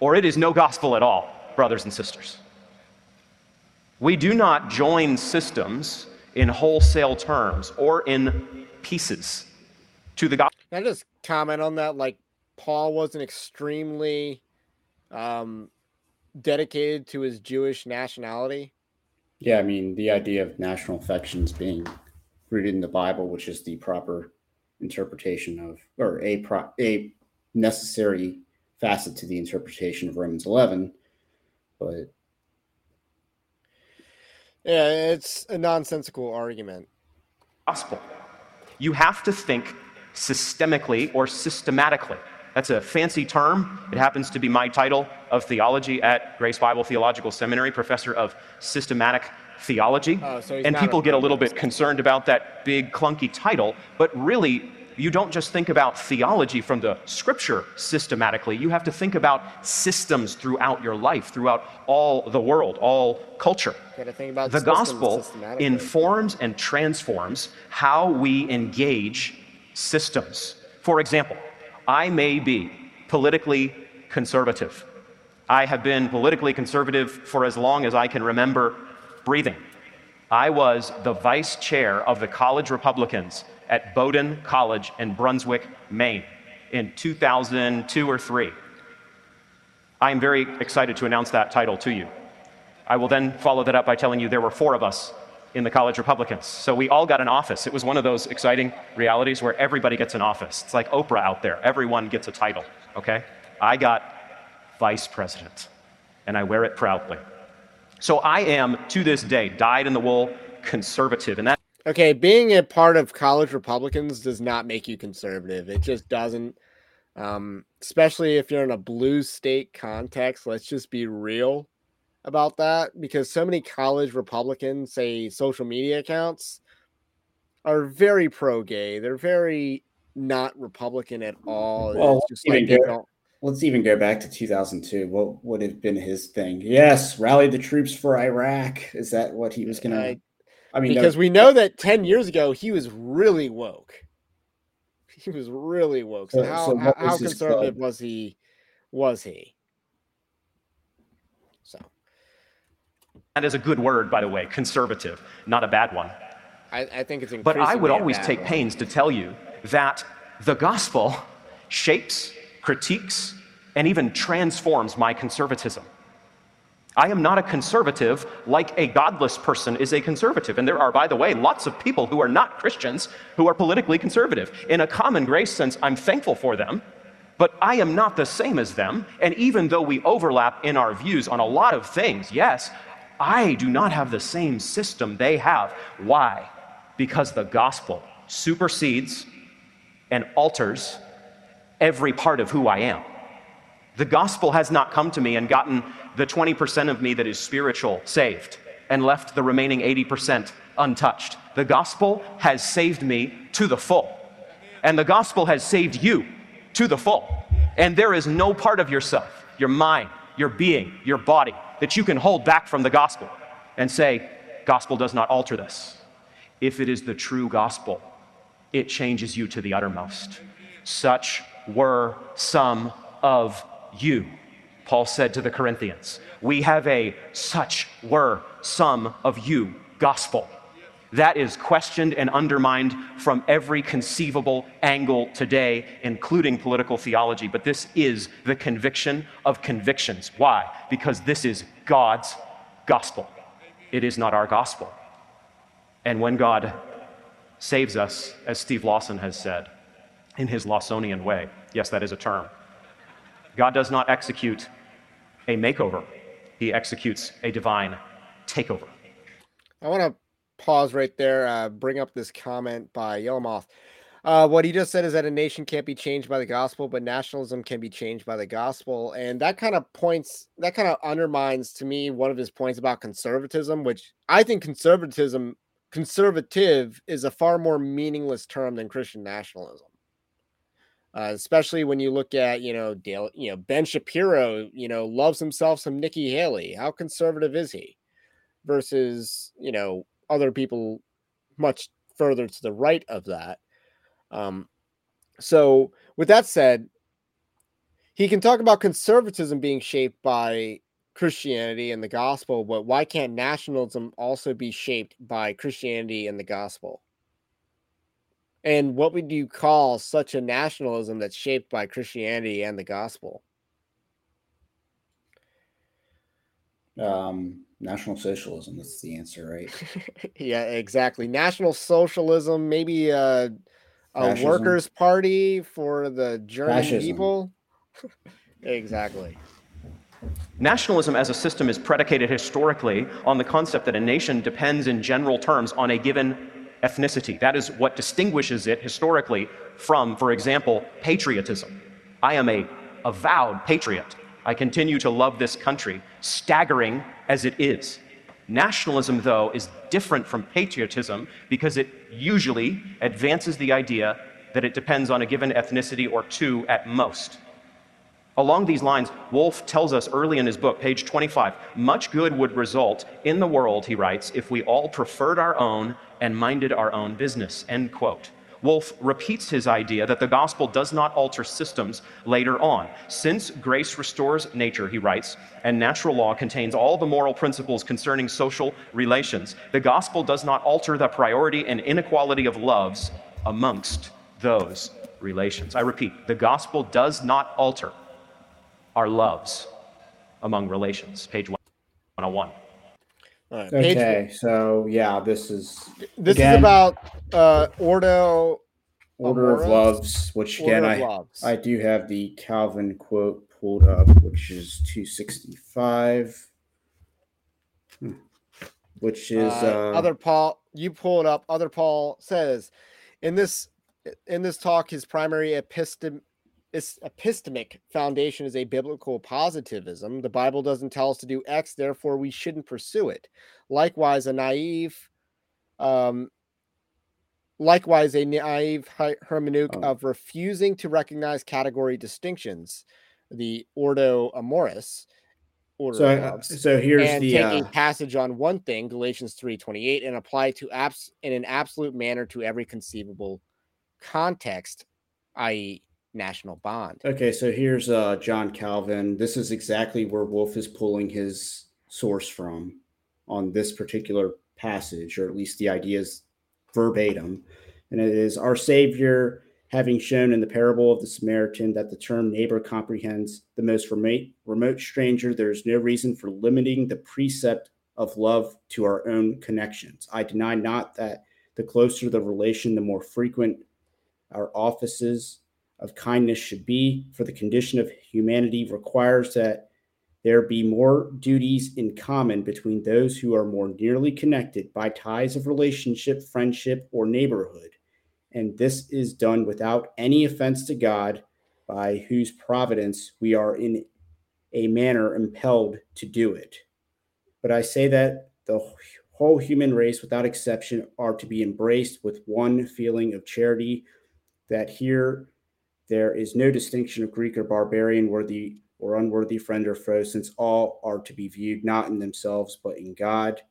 or it is no gospel at all, brothers and sisters. We do not join systems in wholesale terms or in pieces to the gospel. Can I just comment on that? Like, Paul wasn't extremely um, dedicated to his Jewish nationality. Yeah, I mean, the idea of national affections being rooted in the Bible, which is the proper interpretation of, or a, pro, a necessary facet to the interpretation of Romans 11. But yeah, it's a nonsensical argument. Gospel. You have to think systemically or systematically. That's a fancy term. It happens to be my title of theology at Grace Bible Theological Seminary, professor of systematic theology. Oh, so and people get a little bit concerned about that big clunky title, but really you don't just think about theology from the scripture systematically. You have to think about systems throughout your life, throughout all the world, all culture. the gospel informs and transforms how we engage systems. For example, I may be politically conservative. I have been politically conservative for as long as I can remember breathing. I was the vice chair of the college Republicans at Bowdoin College in Brunswick, Maine in 2002 or 3. I am very excited to announce that title to you. I will then follow that up by telling you there were four of us in the college Republicans. So we all got an office. It was one of those exciting realities where everybody gets an office. It's like Oprah out there. Everyone gets a title, okay? I got vice president, and I wear it proudly. So I am, to this day, dyed in the wool conservative. And that Okay, being a part of college Republicans does not make you conservative. It just doesn't. Um, especially if you're in a blue state context. Let's just be real about that because so many college Republicans, say social media accounts, are very pro gay. They're very not Republican at all. Well, it's just even like go- Let's even go back to 2002. What would have been his thing? Yes, rally the troops for Iraq. Is that what he was going to? I- I mean, no- because we know that 10 years ago he was really woke. He was really woke. So, So- how, so how, how conservative club? was he? Was he? So That is a good word, by the way, conservative, not a bad one. I, I think it's incredible. But I would always take one. pains to tell you that the gospel shapes, critiques, and even transforms my conservatism. I am not a conservative like a godless person is a conservative. And there are, by the way, lots of people who are not Christians who are politically conservative. In a common grace sense, I'm thankful for them, but I am not the same as them. And even though we overlap in our views on a lot of things, yes, I do not have the same system they have. Why? Because the gospel supersedes and alters every part of who I am. The gospel has not come to me and gotten the 20% of me that is spiritual saved and left the remaining 80% untouched. The gospel has saved me to the full. And the gospel has saved you to the full. And there is no part of yourself, your mind, your being, your body, that you can hold back from the gospel and say, Gospel does not alter this. If it is the true gospel, it changes you to the uttermost. Such were some of you. Paul said to the Corinthians, We have a such were some of you gospel. That is questioned and undermined from every conceivable angle today, including political theology. But this is the conviction of convictions. Why? Because this is God's gospel. It is not our gospel. And when God saves us, as Steve Lawson has said, in his Lawsonian way, yes, that is a term, God does not execute a makeover, he executes a divine takeover. I want to pause right there, uh, bring up this comment by Yellowmoth. Uh, what he just said is that a nation can't be changed by the gospel, but nationalism can be changed by the gospel. And that kind of points, that kind of undermines to me one of his points about conservatism, which I think conservatism, conservative is a far more meaningless term than Christian nationalism. Uh, especially when you look at, you know, Dale, you know, Ben Shapiro, you know, loves himself some Nikki Haley. How conservative is he? Versus, you know, other people much further to the right of that. Um, so, with that said, he can talk about conservatism being shaped by Christianity and the gospel, but why can't nationalism also be shaped by Christianity and the gospel? And what would you call such a nationalism that's shaped by Christianity and the gospel? um, National Socialism. That's the answer, right? yeah, exactly. National socialism, maybe a, a Fascism. workers' party for the German Fascism. people. exactly. Nationalism as a system is predicated historically on the concept that a nation depends in general terms on a given ethnicity. That is what distinguishes it historically from, for example, patriotism. I am a avowed patriot. I continue to love this country, staggering as it is. Nationalism, though, is different from patriotism because it usually advances the idea that it depends on a given ethnicity or two at most. Along these lines, Wolfe tells us early in his book, page 25, much good would result in the world, he writes, if we all preferred our own and minded our own business. End quote. Wolfe repeats his idea that the gospel does not alter systems later on. Since grace restores nature, he writes, and natural law contains all the moral principles concerning social relations, the gospel does not alter the priority and inequality of loves amongst those relations. I repeat, the gospel does not alter our loves among relations. Page 101. All right. Page, Okay, so yeah, this is this again, is about uh, Ordo. Order of Loves, which again Order of I Loves. I do have the Calvin quote pulled up, which is 265. Hmm. Which is uh, uh, other Paul. you pull it up. Other Paul says, in this in this talk, his primary epistem its epistemic foundation is a biblical positivism. The Bible doesn't tell us to do X, therefore we shouldn't pursue it. Likewise, a naive, um, likewise a naive hermeneutic oh. of refusing to recognize category distinctions, the ordo amoris. Order so, so here's and the take uh... passage on one thing, Galatians three twenty eight, and apply to apps in an absolute manner to every conceivable context, i.e., national bond. Okay, so here's uh, John Calvin. This is exactly where Wolfe is pulling his source from on this particular passage, or at least the ideas verbatim. And it is our Savior having shown in the parable of the Samaritan that the term neighbor comprehends the most remote, remote stranger, there is no reason for limiting the precept of love to our own connections. I deny not that the closer the relation, the more frequent our offices of kindness should be, for the condition of humanity requires that there be more duties in common between those who are more nearly connected by ties of relationship, friendship, or neighborhood. And this is done without any offense to God, by whose providence we are in a manner impelled to do it. But I say that the whole human race, without exception, are to be embraced with one feeling of charity, that here there is no distinction of Greek or barbarian, worthy or unworthy friend or foe, since all are to be viewed not in themselves but in God.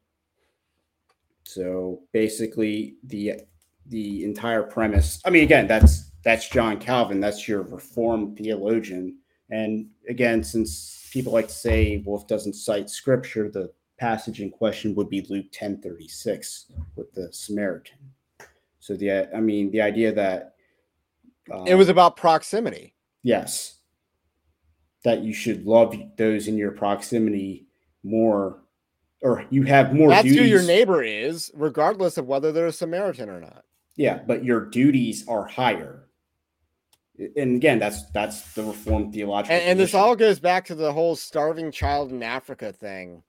So basically, the the entire premise. I mean, again, that's that's John Calvin. That's your Reformed theologian. And again, since people like to say Wolfe doesn't cite Scripture, the passage in question would be Luke ten thirty six with the Samaritan. So the I mean, the idea that um, it was about proximity. Yes. That you should love those in your proximity more, or you have more. That's duties. who your neighbor is, regardless of whether they're a Samaritan or not. Yeah, but your duties are higher. And again, that's that's the Reformed theological. And, and this all goes back to the whole starving child in Africa thing,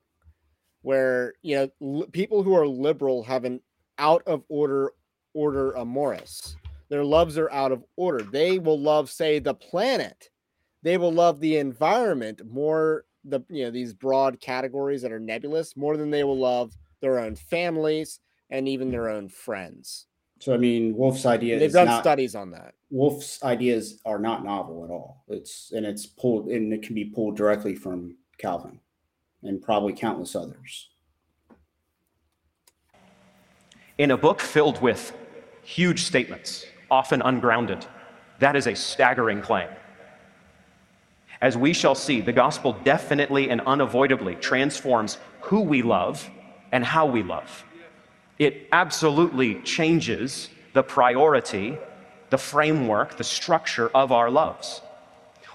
where you know people who are liberal have an out of order ordo amoris their loves are out of order. They will love, say, the planet. They will love the environment more, the you know, these broad categories that are nebulous, more than they will love their own families and even their own friends. So I mean, Wolfe's idea. They've done not, studies on that. Wolfe's ideas are not novel at all. It's and it's pulled and it can be pulled directly from Calvin and probably countless others. In a book filled with huge statements often ungrounded. That is a staggering claim. As we shall see, the gospel definitely and unavoidably transforms who we love and how we love. It absolutely changes the priority, the framework, the structure of our loves.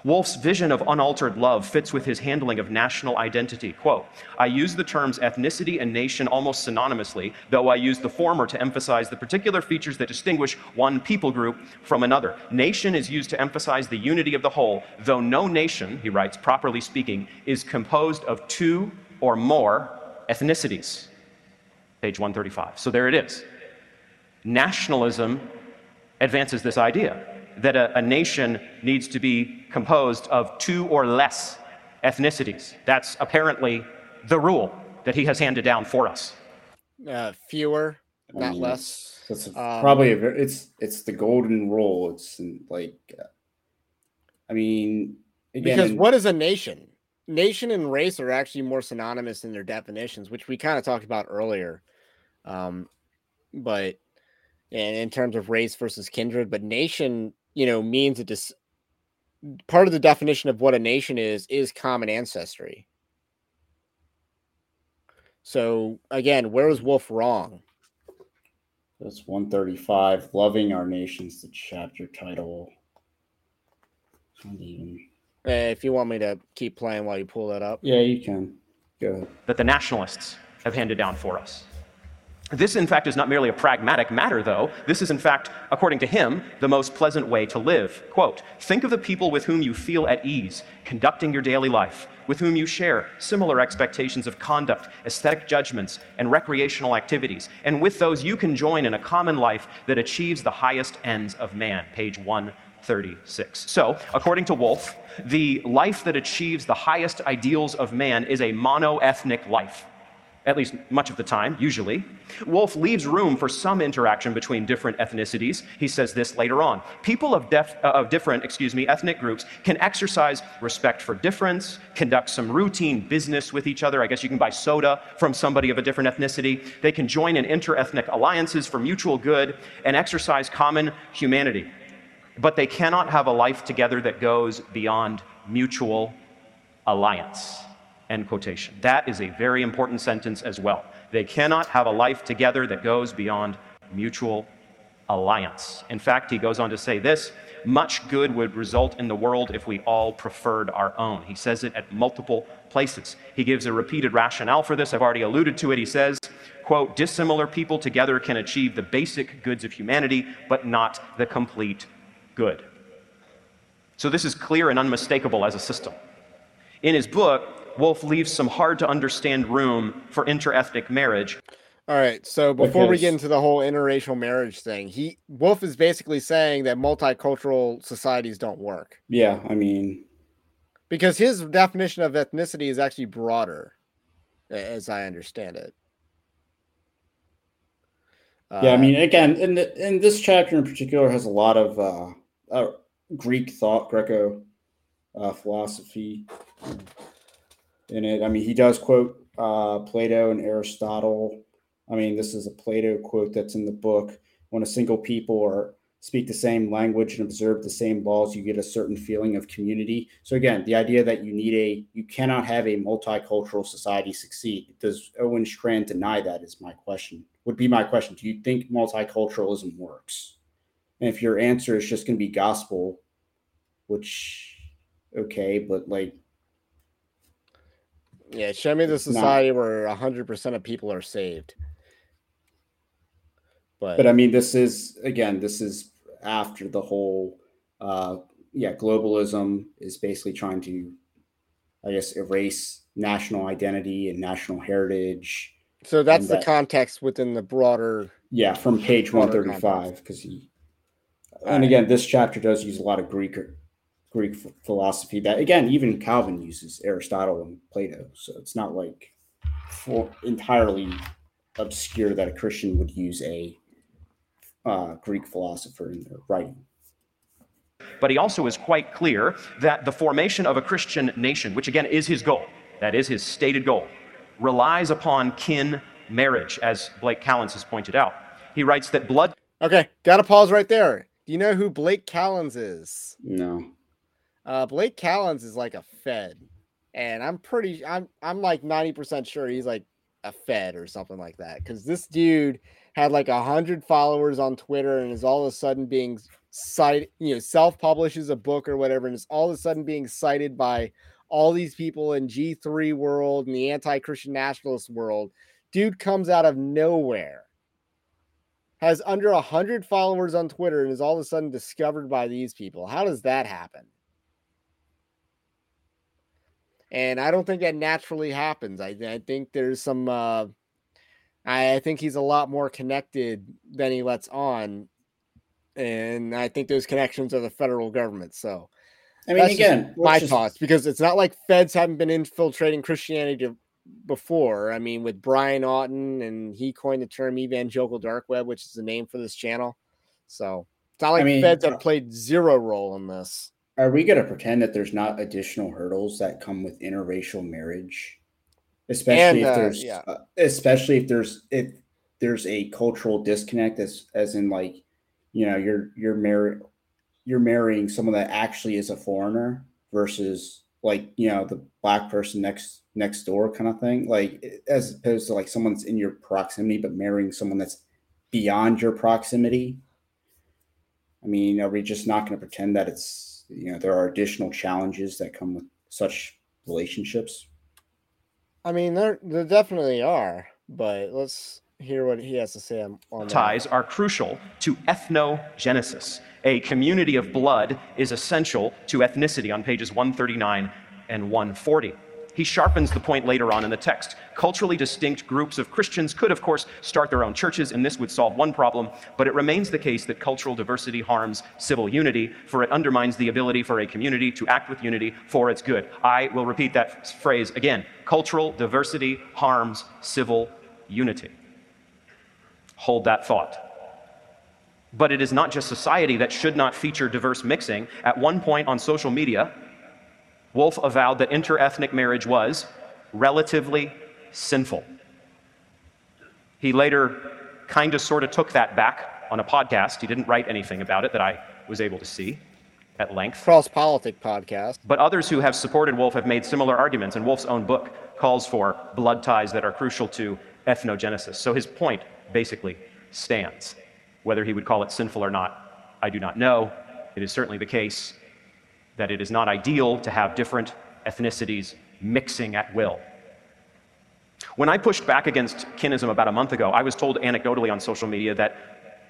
Wolfe's vision of unaltered love fits with his handling of national identity. Quote, I use the terms ethnicity and nation almost synonymously, though I use the former to emphasize the particular features that distinguish one people group from another. Nation is used to emphasize the unity of the whole, though no nation, he writes, properly speaking, is composed of two or more ethnicities. Page 135. So there it is. Nationalism advances this idea that a, a nation needs to be composed of two or less ethnicities. That's apparently the rule that he has handed down for us. Uh, fewer, not I mean, less. That's a, um, probably a very, it's it's the golden rule. It's like, uh, I mean, again, because what is a nation? Nation and race are actually more synonymous in their definitions, which we kind of talked about earlier. Um, but and in terms of race versus kindred, but nation you know means a dis- part of the definition of what a nation is is common ancestry. So again, where was Wolfe wrong? That's 135. Loving our nation's the chapter title. Even... Eh, if you want me to keep playing while you pull that up. Yeah, you can. Go ahead. That the nationalists have handed down for us. This, in fact, is not merely a pragmatic matter, though. This is, in fact, according to him, the most pleasant way to live. Quote Think of the people with whom you feel at ease, conducting your daily life, with whom you share similar expectations of conduct, aesthetic judgments, and recreational activities, and with those you can join in a common life that achieves the highest ends of man. Page 136. So, according to Wolfe, the life that achieves the highest ideals of man is a mono ethnic life at least much of the time, usually. Wolfe leaves room for some interaction between different ethnicities. He says this later on. People of, def, uh, of different, excuse me, ethnic groups can exercise respect for difference, conduct some routine business with each other. I guess you can buy soda from somebody of a different ethnicity. They can join in inter-ethnic alliances for mutual good and exercise common humanity. But they cannot have a life together that goes beyond mutual alliance. End quotation. That is a very important sentence as well. They cannot have a life together that goes beyond mutual alliance. In fact, he goes on to say this much good would result in the world if we all preferred our own. He says it at multiple places. He gives a repeated rationale for this. I've already alluded to it. He says, quote, dissimilar people together can achieve the basic goods of humanity, but not the complete good. So this is clear and unmistakable as a system. In his book, Wolfe leaves some hard to understand room for interethnic marriage. All right. So before we get into the whole interracial marriage thing, he Wolfe is basically saying that multicultural societies don't work. Yeah, I mean, because his definition of ethnicity is actually broader, as I understand it. Yeah, I uh, mean, again, in the, in this chapter in particular has a lot of uh, uh Greek thought, Greco uh, philosophy in it. I mean, he does quote uh, Plato and Aristotle. I mean, this is a Plato quote that's in the book. When a single people are speak the same language and observe the same laws, you get a certain feeling of community. So again, the idea that you need a you cannot have a multicultural society succeed. Does Owen Strachan deny that? Is my question. Would be my question. Do you think multiculturalism works? And if your answer is just going to be gospel, which okay, but like yeah, show me the society not, where hundred percent of people are saved. But but I mean, this is again, this is after the whole, uh, yeah, globalism is basically trying to, I guess, erase national identity and national heritage. So that's the that, context within the broader. Yeah, from page one thirty five, because he. And again, this chapter does use a lot of Greek Greek philosophy that again even Calvin uses Aristotle and Plato. So it's not like for entirely obscure that a Christian would use a uh, Greek philosopher in their writing. But he also is quite clear that the formation of a Christian nation, which again is his goal, that is his stated goal, relies upon kin marriage, as Blake Callens has pointed out. He writes that blood. Okay, got to pause right there. Do you know who Blake Callens is? No. Uh, Blake Callens is like a Fed, and I'm pretty, I'm, I'm like 90% sure he's like a Fed or something like that. Because this dude had like a hundred followers on Twitter and is all of a sudden being cited, you know, self publishes a book or whatever, and is all of a sudden being cited by all these people in G3 world and the anti Christian nationalist world. Dude comes out of nowhere, has under a hundred followers on Twitter, and is all of a sudden discovered by these people. How does that happen? And I don't think that naturally happens. I, I think there's some. Uh, I, I think he's a lot more connected than he lets on, and I think those connections are the federal government. So, I mean, again, my just... thoughts because it's not like feds haven't been infiltrating Christianity before. I mean, with Brian Auten, and he coined the term evangelical dark web, which is the name for this channel. So it's not like I mean, feds have uh played zero role in this. Are we going to pretend that there's not additional hurdles that come with interracial marriage, especially and, if uh, there's, yeah. uh, especially if there's if there's a cultural disconnect, as as in like, you know, you're you're married, you're marrying someone that actually is a foreigner versus like you know the black person next next door kind of thing, like as opposed to like someone's in your proximity but marrying someone that's beyond your proximity. I mean, are we just not going to pretend that it's you know there are additional challenges that come with such relationships i mean there there definitely are but let's hear what he has to say on, on that. ties are crucial to ethnogenesis. A community of blood is essential to ethnicity on pages 139 and 140. He sharpens the point later on in the text. Culturally distinct groups of Christians could, of course, start their own churches, and this would solve one problem, but it remains the case that cultural diversity harms civil unity, for it undermines the ability for a community to act with unity for its good. I will repeat that phrase again. Cultural diversity harms civil unity. Hold that thought. But it is not just society that should not feature diverse mixing. At one point on social media, Wolfe avowed that interethnic marriage was relatively sinful. He later kind of sort of took that back on a podcast. He didn't write anything about it that I was able to see at length. Cross Politic podcast. But others who have supported Wolfe have made similar arguments, and Wolfe's own book calls for blood ties that are crucial to ethnogenesis. So his point basically stands. Whether he would call it sinful or not, I do not know. It is certainly the case that it is not ideal to have different ethnicities mixing at will. When I pushed back against kinism about a month ago, I was told anecdotally on social media that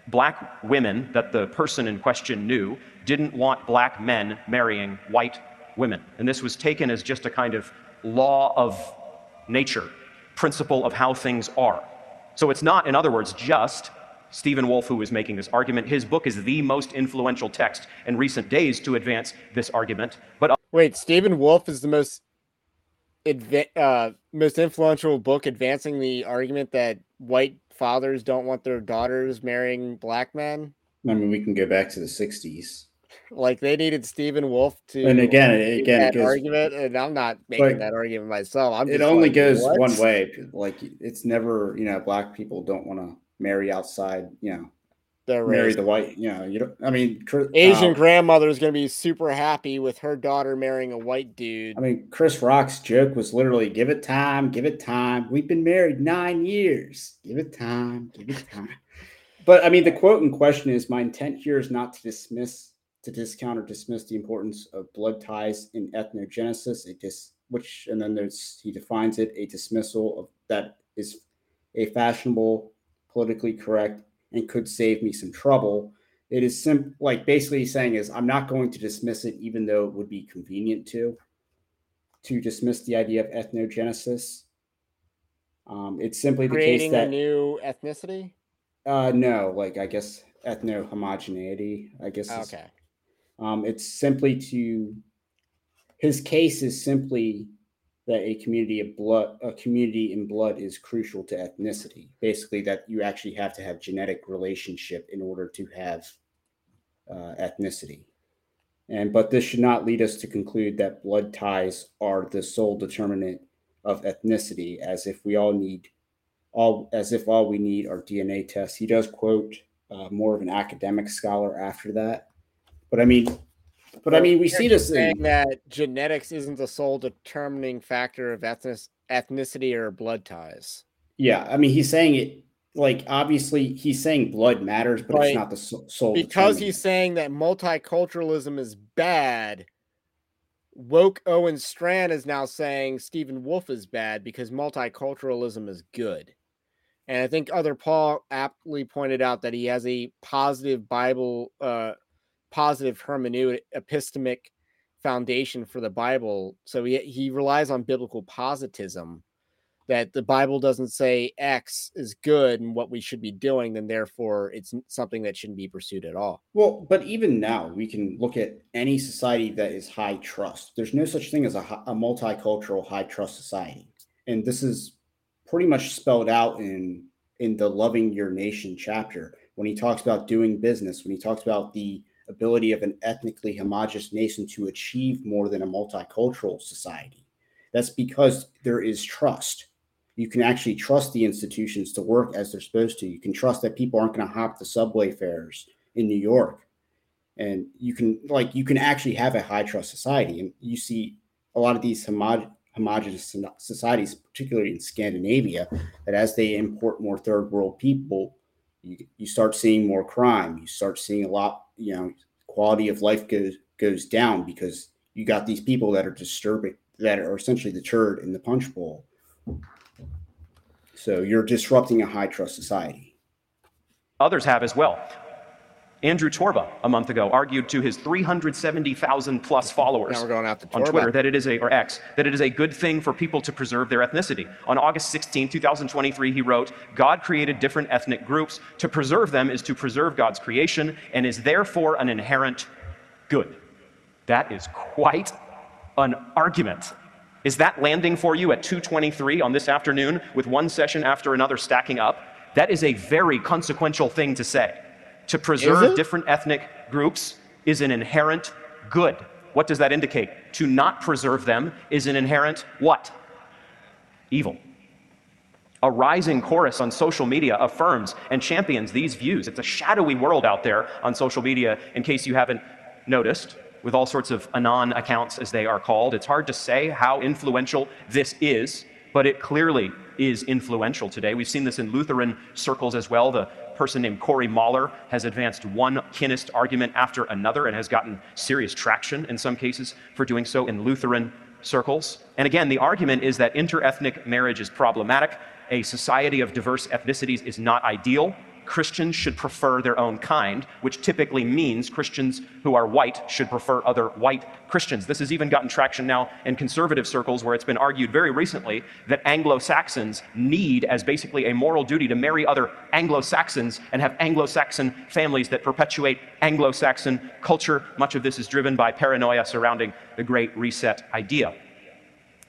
black women that the person in question knew didn't want black men marrying white women. And this was taken as just a kind of law of nature, principle of how things are. So it's not, in other words, just Stephen Wolfe who is making this argument. His book is the most influential text in recent days to advance this argument. But wait, Stephen Wolfe is the most adva- uh, most influential book advancing the argument that white fathers don't want their daughters marrying black men. I mean, we can go back to the '60s. Like they needed Stephen Wolfe to, and again, again, that argument, and I'm not making that argument myself. I'm it only like, goes what? one way. Like it's never, you know, black people don't want to marry outside, you know, They're marry raised. the white, you know, you don't, I mean, Chris, Asian um, grandmother is going to be super happy with her daughter marrying a white dude. I mean, Chris Rock's joke was literally give it time, give it time. We've been married nine years. Give it time, give it time. but I mean, the quote in question is my intent here is not to dismiss, to discount or dismiss the importance of blood ties in ethnogenesis. It just, which, and then there's, he defines it a dismissal of that is a fashionable politically correct, and could save me some trouble. It is simple, like basically saying is I'm not going to dismiss it, even though it would be convenient to to dismiss the idea of ethnogenesis. Um, it's simply creating the case that a new ethnicity. Uh, no, like I guess ethno homogeneity. I guess. Okay. Is, um, it's simply to his case is simply that a community of blood a community in blood is crucial to ethnicity. Basically that you actually have to have genetic relationship in order to have uh, ethnicity. And but this should not lead us to conclude that blood ties are the sole determinant of ethnicity as if we all need all as if all we need are dna tests. He does quote uh, more of an academic scholar after that. But i mean but I mean, we see this saying that genetics isn't the sole determining factor of ethnic, ethnicity or blood ties. Yeah, I mean, he's saying it like obviously he's saying blood matters, but right. it's not the sole. Because he's saying that multiculturalism is bad. Woke Owen Strachan is now saying Stephen Wolfe is bad because multiculturalism is good. And I think other Paul aptly pointed out that he has a positive Bible uh, positive hermeneutic epistemic foundation for the Bible. So he, he relies on biblical positivism that the Bible doesn't say X is good and what we should be doing, then therefore it's something that shouldn't be pursued at all. Well, but even now we can look at any society that is high trust. There's no such thing as a, a multicultural high trust society. And this is pretty much spelled out in in the loving your nation chapter when he talks about doing business, when he talks about the ability of an ethnically homogenous nation to achieve more than a multicultural society. That's because there is trust. You can actually trust the institutions to work as they're supposed to. You can trust that people aren't going to hop the subway fares in New York. And you can like you can actually have a high trust society. And you see a lot of these homog- homogenous societies, particularly in Scandinavia, that as they import more third world people, you, you start seeing more crime. You start seeing a lot you know quality of life goes goes down because you got these people that are disturbing that are essentially turd in the punch bowl. So you're disrupting a high trust society. Others have as well. Andrew Torba, a month ago, argued to his 370,000 plus followers Now we're going out to on Twitter that it is a, or X, that it is a good thing for people to preserve their ethnicity. On August 16, 2023, he wrote, God created different ethnic groups. To preserve them is to preserve God's creation and is therefore an inherent good. That is quite an argument. Is that landing for you at 223 on this afternoon with one session after another stacking up? That is a very consequential thing to say. To preserve different ethnic groups is an inherent good. What does that indicate? To not preserve them is an inherent what? Evil. A rising chorus on social media affirms and champions these views. It's a shadowy world out there on social media, in case you haven't noticed, with all sorts of Anon accounts, as they are called. It's hard to say how influential this is, but it clearly is influential today. We've seen this in Lutheran circles as well. The person named Corey Mahler has advanced one kinist argument after another and has gotten serious traction in some cases for doing so in Lutheran circles. And again, the argument is that interethnic marriage is problematic. A society of diverse ethnicities is not ideal. Christians should prefer their own kind, which typically means Christians who are white should prefer other white Christians. This has even gotten traction now in conservative circles where it's been argued very recently that Anglo Saxons need, as basically a moral duty, to marry other Anglo Saxons and have Anglo Saxon families that perpetuate Anglo Saxon culture. Much of this is driven by paranoia surrounding the Great Reset idea.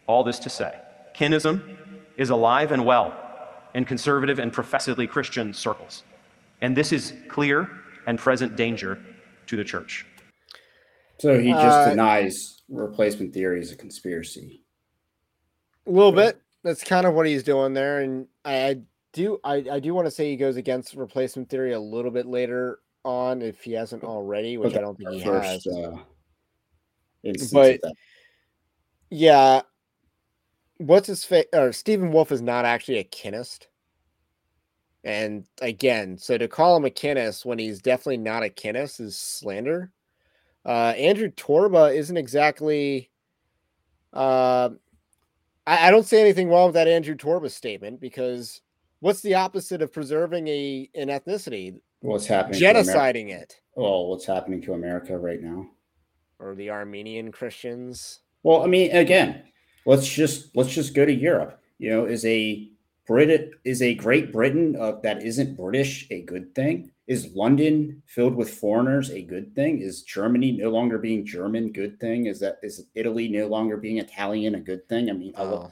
All this to say, kinism is alive and well in conservative and professedly Christian circles. And this is clear and present danger to the church. So he just Uh, denies replacement theory is a conspiracy. A little bit. That's kind of what he's doing there, and I, I do I, I do want to say he goes against replacement theory a little bit later on if he hasn't already, which I don't think he has. uh, But- Yeah. What's his face? Or Stephen Wolfe is not actually a kinist. And again, so to call him a kinist when he's definitely not a kinist is slander. Uh, Andrew Torba isn't exactly. Uh, I, I don't say anything wrong with that Andrew Torba statement because what's the opposite of preserving a an ethnicity? what's happening? Genociding it, well, what's happening to America right now? or the Armenian Christians. Well, I mean, again, let's just let's just go to Europe. You know, is a Brit is a Great Britain uh, that isn't British a good thing? Is London filled with foreigners a good thing? Is Germany no longer being German good thing? Is that is Italy no longer being Italian a good thing? I mean, I look- Oh.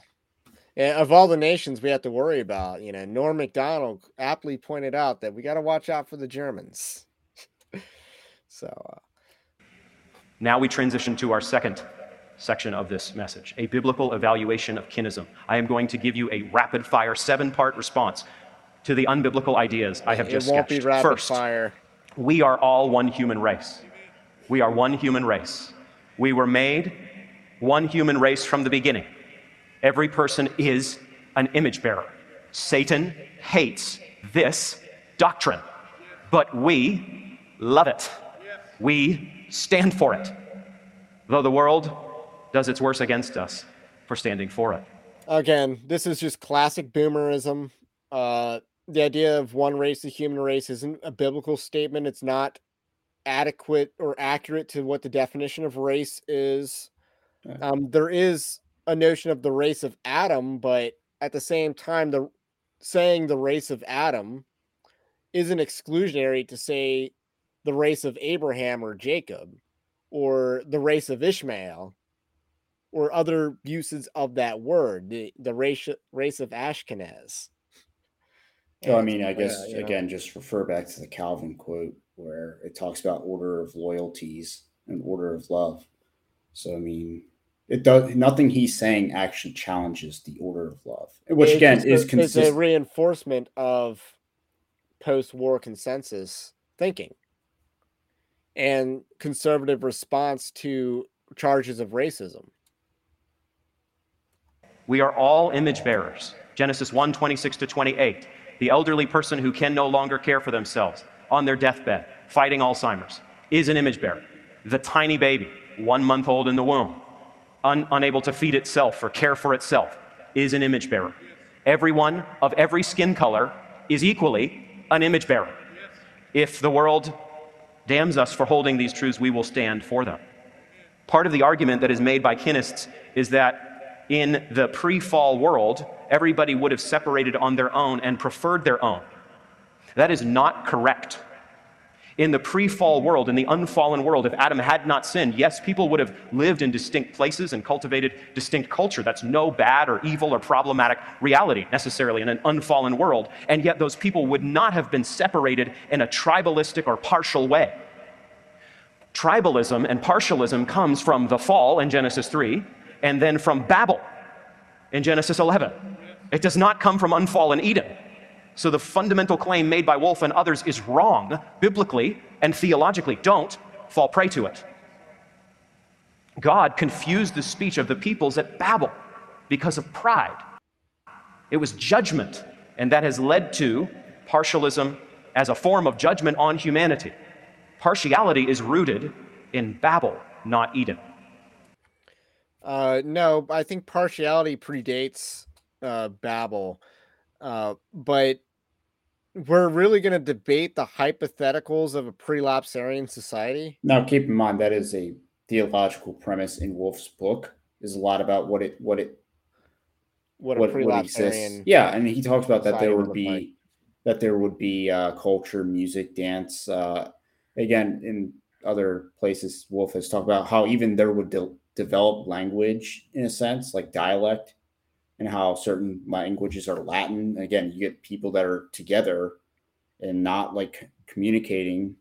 Of all the nations we have to worry about, you know, Norm Macdonald aptly pointed out that we got to watch out for the Germans. so, uh, Now we transition to our second section of this message a biblical evaluation of kinism. I am going to give you a rapid fire seven part response to the unbiblical ideas I have just sketched. First, fire. we are all one human race. We are one human race. We were made one human race from the beginning. Every person is an image bearer. Satan hates this doctrine, but we love it. We stand for it, though the world does its worst against us for standing for it. Again, this is just classic boomerism. Uh, the idea of one race, the human race, isn't a biblical statement. It's not adequate or accurate to what the definition of race is. Um, there is a notion of the race of Adam, but at the same time, the saying the race of Adam isn't exclusionary to say the race of Abraham or Jacob or the race of Ishmael or other uses of that word, the, the race race of Ashkenaz. So I mean, I yeah, guess know. again, just refer back to the Calvin quote where it talks about order of loyalties and order of love. So I mean, it does nothing he's saying actually challenges the order of love, which again just is a- it's a reinforcement of post-war consensus thinking and conservative response to charges of racism. We are all image bearers. Genesis 1 26 to 28. The elderly person who can no longer care for themselves on their deathbed, fighting Alzheimer's, is an image bearer. The tiny baby, one month old in the womb, un- unable to feed itself or care for itself, is an image bearer. Everyone of every skin color is equally an image bearer. If the world damns us for holding these truths, we will stand for them. Part of the argument that is made by kinists is that in the pre fall world, everybody would have separated on their own and preferred their own. That is not correct. In the pre fall world, in the unfallen world, if Adam had not sinned, yes, people would have lived in distinct places and cultivated distinct culture. That's no bad or evil or problematic reality necessarily in an unfallen world. And yet, those people would not have been separated in a tribalistic or partial way. Tribalism and partialism comes from the fall in Genesis 3 and then from Babel in Genesis 11. It does not come from unfallen Eden. So the fundamental claim made by Wolfe and others is wrong, biblically and theologically. Don't fall prey to it. God confused the speech of the peoples at Babel because of pride. It was judgment, and that has led to partialism as a form of judgment on humanity. Partiality is rooted in Babel, not Eden. Uh, no, I think partiality predates uh, Babel. Uh, but we're really going to debate the hypotheticals of a pre-lapsarian society. Now, keep in mind that is a theological premise in Wolfe's book. Is a lot about what it what it what, what, what exists. Yeah, and he talks about that there would be like. that there would be uh, culture, music, dance. Uh, again, in other places, Wolfe has talked about how even there would de- develop language in a sense, like dialect and how certain languages are Latin. Again, you get people that are together and not like communicating.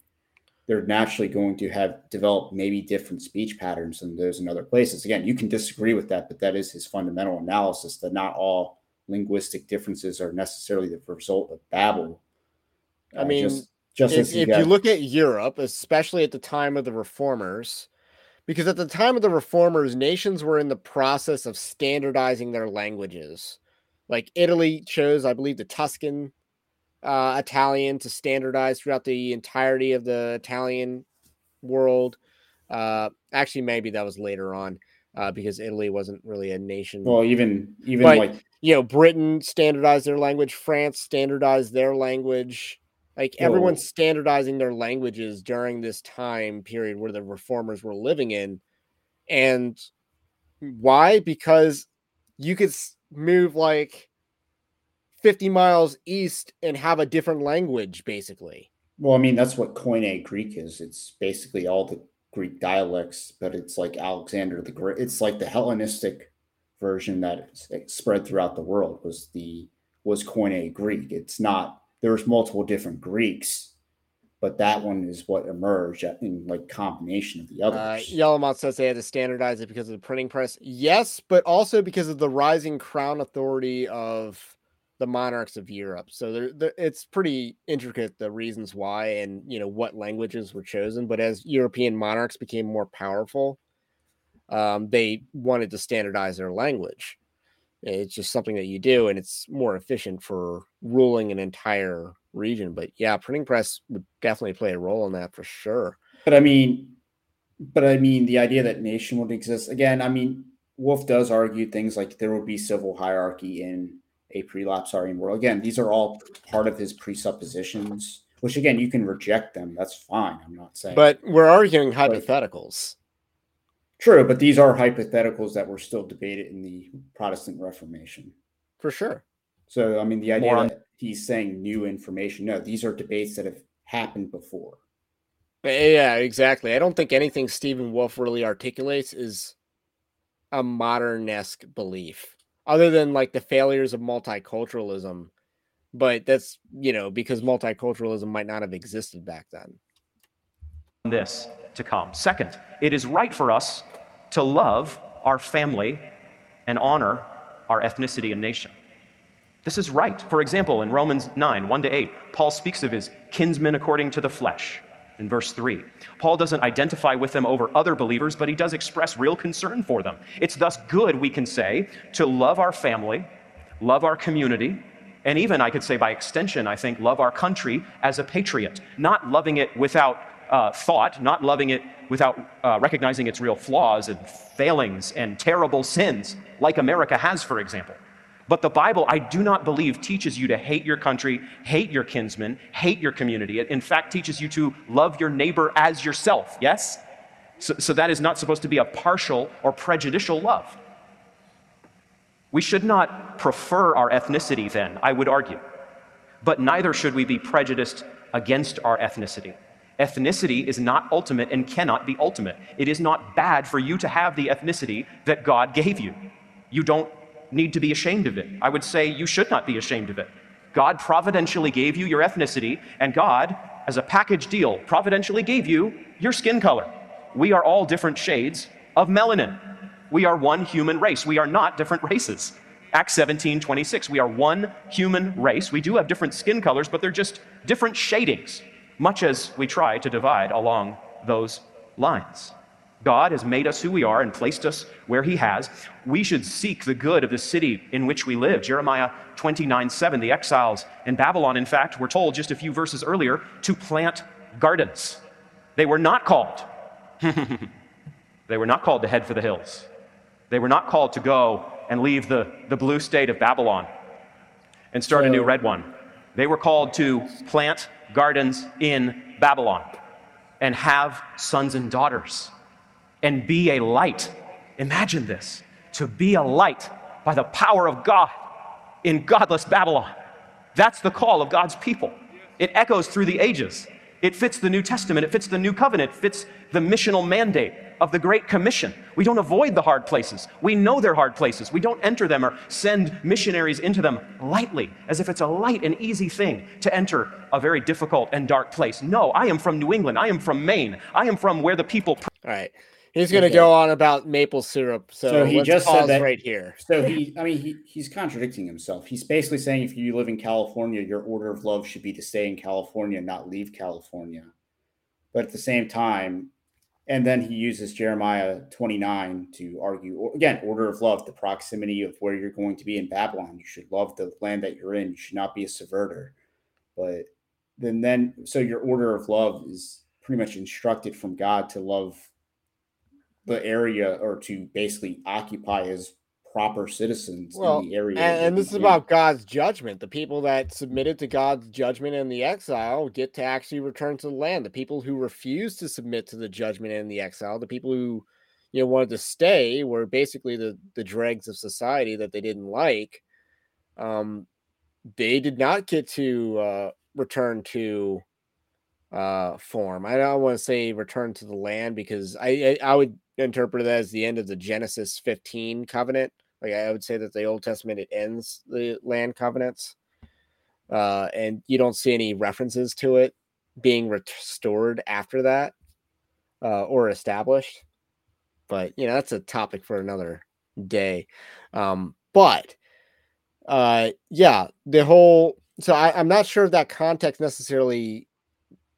They're naturally going to have developed maybe different speech patterns than those in other places. Again, you can disagree with that, but that is his fundamental analysis that not all linguistic differences are necessarily the result of Babel. I uh, mean, just, just if, if you look at Europe, especially at the time of the reformers, because at the time of the reformers, nations were in the process of standardizing their languages. Like Italy chose, I believe, the Tuscan uh, Italian to standardize throughout the entirety of the Italian world. Uh, actually, maybe that was later on uh, because Italy wasn't really a nation. Well, even even but, like you know, Britain standardized their language, France standardized their language. Like everyone's standardizing their languages during this time period where the reformers were living in. And why? Because you could move like 50 miles east and have a different language, basically. Well, I mean, that's what Koine Greek is. It's basically all the Greek dialects, but it's like Alexander the Great. It's like the Hellenistic version that spread throughout the world was the was Koine Greek. It's not there's multiple different Greeks, but that one is what emerged in like combination of the uh, others. Uh, Yellowmont says they had to standardize it because of the printing press. Yes, but also because of the rising crown authority of the monarchs of Europe. So there, it's pretty intricate the reasons why and you know what languages were chosen. But as European monarchs became more powerful, um, they wanted to standardize their language. It's just something that you do, and it's more efficient for ruling an entire region. But yeah, printing press would definitely play a role in that for sure. But I mean, but I mean, the idea that nation would exist again. I mean, Wolfe does argue things like there would be civil hierarchy in a pre-lapsarian world. Again, these are all part of his presuppositions, which again you can reject them. That's fine. I'm not saying. But we're arguing hypotheticals. True, but these are hypotheticals that were still debated in the Protestant Reformation. For sure. So, I mean, the idea on- that he's saying new information, no, these are debates that have happened before. Yeah, exactly. I don't think anything Stephen Wolfe really articulates is a modern esque belief, other than like the failures of multiculturalism. But that's, you know, because multiculturalism might not have existed back then. This to come. Second, it is right for us to love our family and honor our ethnicity and nation. This is right. For example, in Romans 9, 1 to 8, Paul speaks of his kinsmen according to the flesh in verse 3. Paul doesn't identify with them over other believers, but he does express real concern for them. It's thus good, we can say, to love our family, love our community, and even, I could say by extension, I think, love our country as a patriot, not loving it without uh, thought, not loving it without uh, recognizing its real flaws and failings and terrible sins, like America has, for example. But the Bible, I do not believe, teaches you to hate your country, hate your kinsmen, hate your community. It, in fact, teaches you to love your neighbor as yourself, yes? So, so that is not supposed to be a partial or prejudicial love. We should not prefer our ethnicity, then, I would argue. But neither should we be prejudiced against our ethnicity. Ethnicity is not ultimate and cannot be ultimate. It is not bad for you to have the ethnicity that God gave you. You don't need to be ashamed of it. I would say you should not be ashamed of it. God providentially gave you your ethnicity, and God, as a package deal, providentially gave you your skin color. We are all different shades of melanin. We are one human race. We are not different races. Acts 17, 26. We are one human race. We do have different skin colors, but they're just different shadings, much as we try to divide along those lines. God has made us who we are and placed us where He has. We should seek the good of the city in which we live. Jeremiah 29 7, the exiles in Babylon, in fact, were told just a few verses earlier to plant gardens. They were not called. they were not called to head for the hills. They were not called to go and leave the, the blue state of Babylon and start so, a new red one. They were called to plant gardens in Babylon and have sons and daughters and be a light. Imagine this to be a light by the power of God in godless Babylon. That's the call of God's people. It echoes through the ages. It fits the New Testament, it fits the New Covenant, it fits the missional mandate of the Great Commission. We don't avoid the hard places. We know they're hard places. We don't enter them or send missionaries into them lightly, as if it's a light and easy thing to enter a very difficult and dark place. No, I am from New England. I am from Maine. I am from where the people. All right. He's going to okay. go on about maple syrup. So, so he just said that right here. So he, I mean, he, he's contradicting himself. He's basically saying if you live in California, your order of love should be to stay in California, not leave California. But at the same time, and then he uses Jeremiah 29 to argue again, order of love, the proximity of where you're going to be in Babylon. You should love the land that you're in. You should not be a subverter. But then, then so your order of love is pretty much instructed from God to love the area or to basically occupy as proper citizens well, in the area. And, and this is about God's judgment. The people that submitted to God's judgment in the exile get to actually return to the land. The people who refused to submit to the judgment in the exile, the people who you know wanted to stay were basically the the dregs of society that they didn't like. Um, they did not get to uh, return to uh form. I don't want to say return to the land because I I, I would interpret it as the end of the Genesis 15 covenant. Like I would say that the Old Testament it ends the land covenants, uh, and you don't see any references to it being restored after that uh, or established. But you know that's a topic for another day. Um, but uh, yeah, the whole. So I, I'm not sure if that context necessarily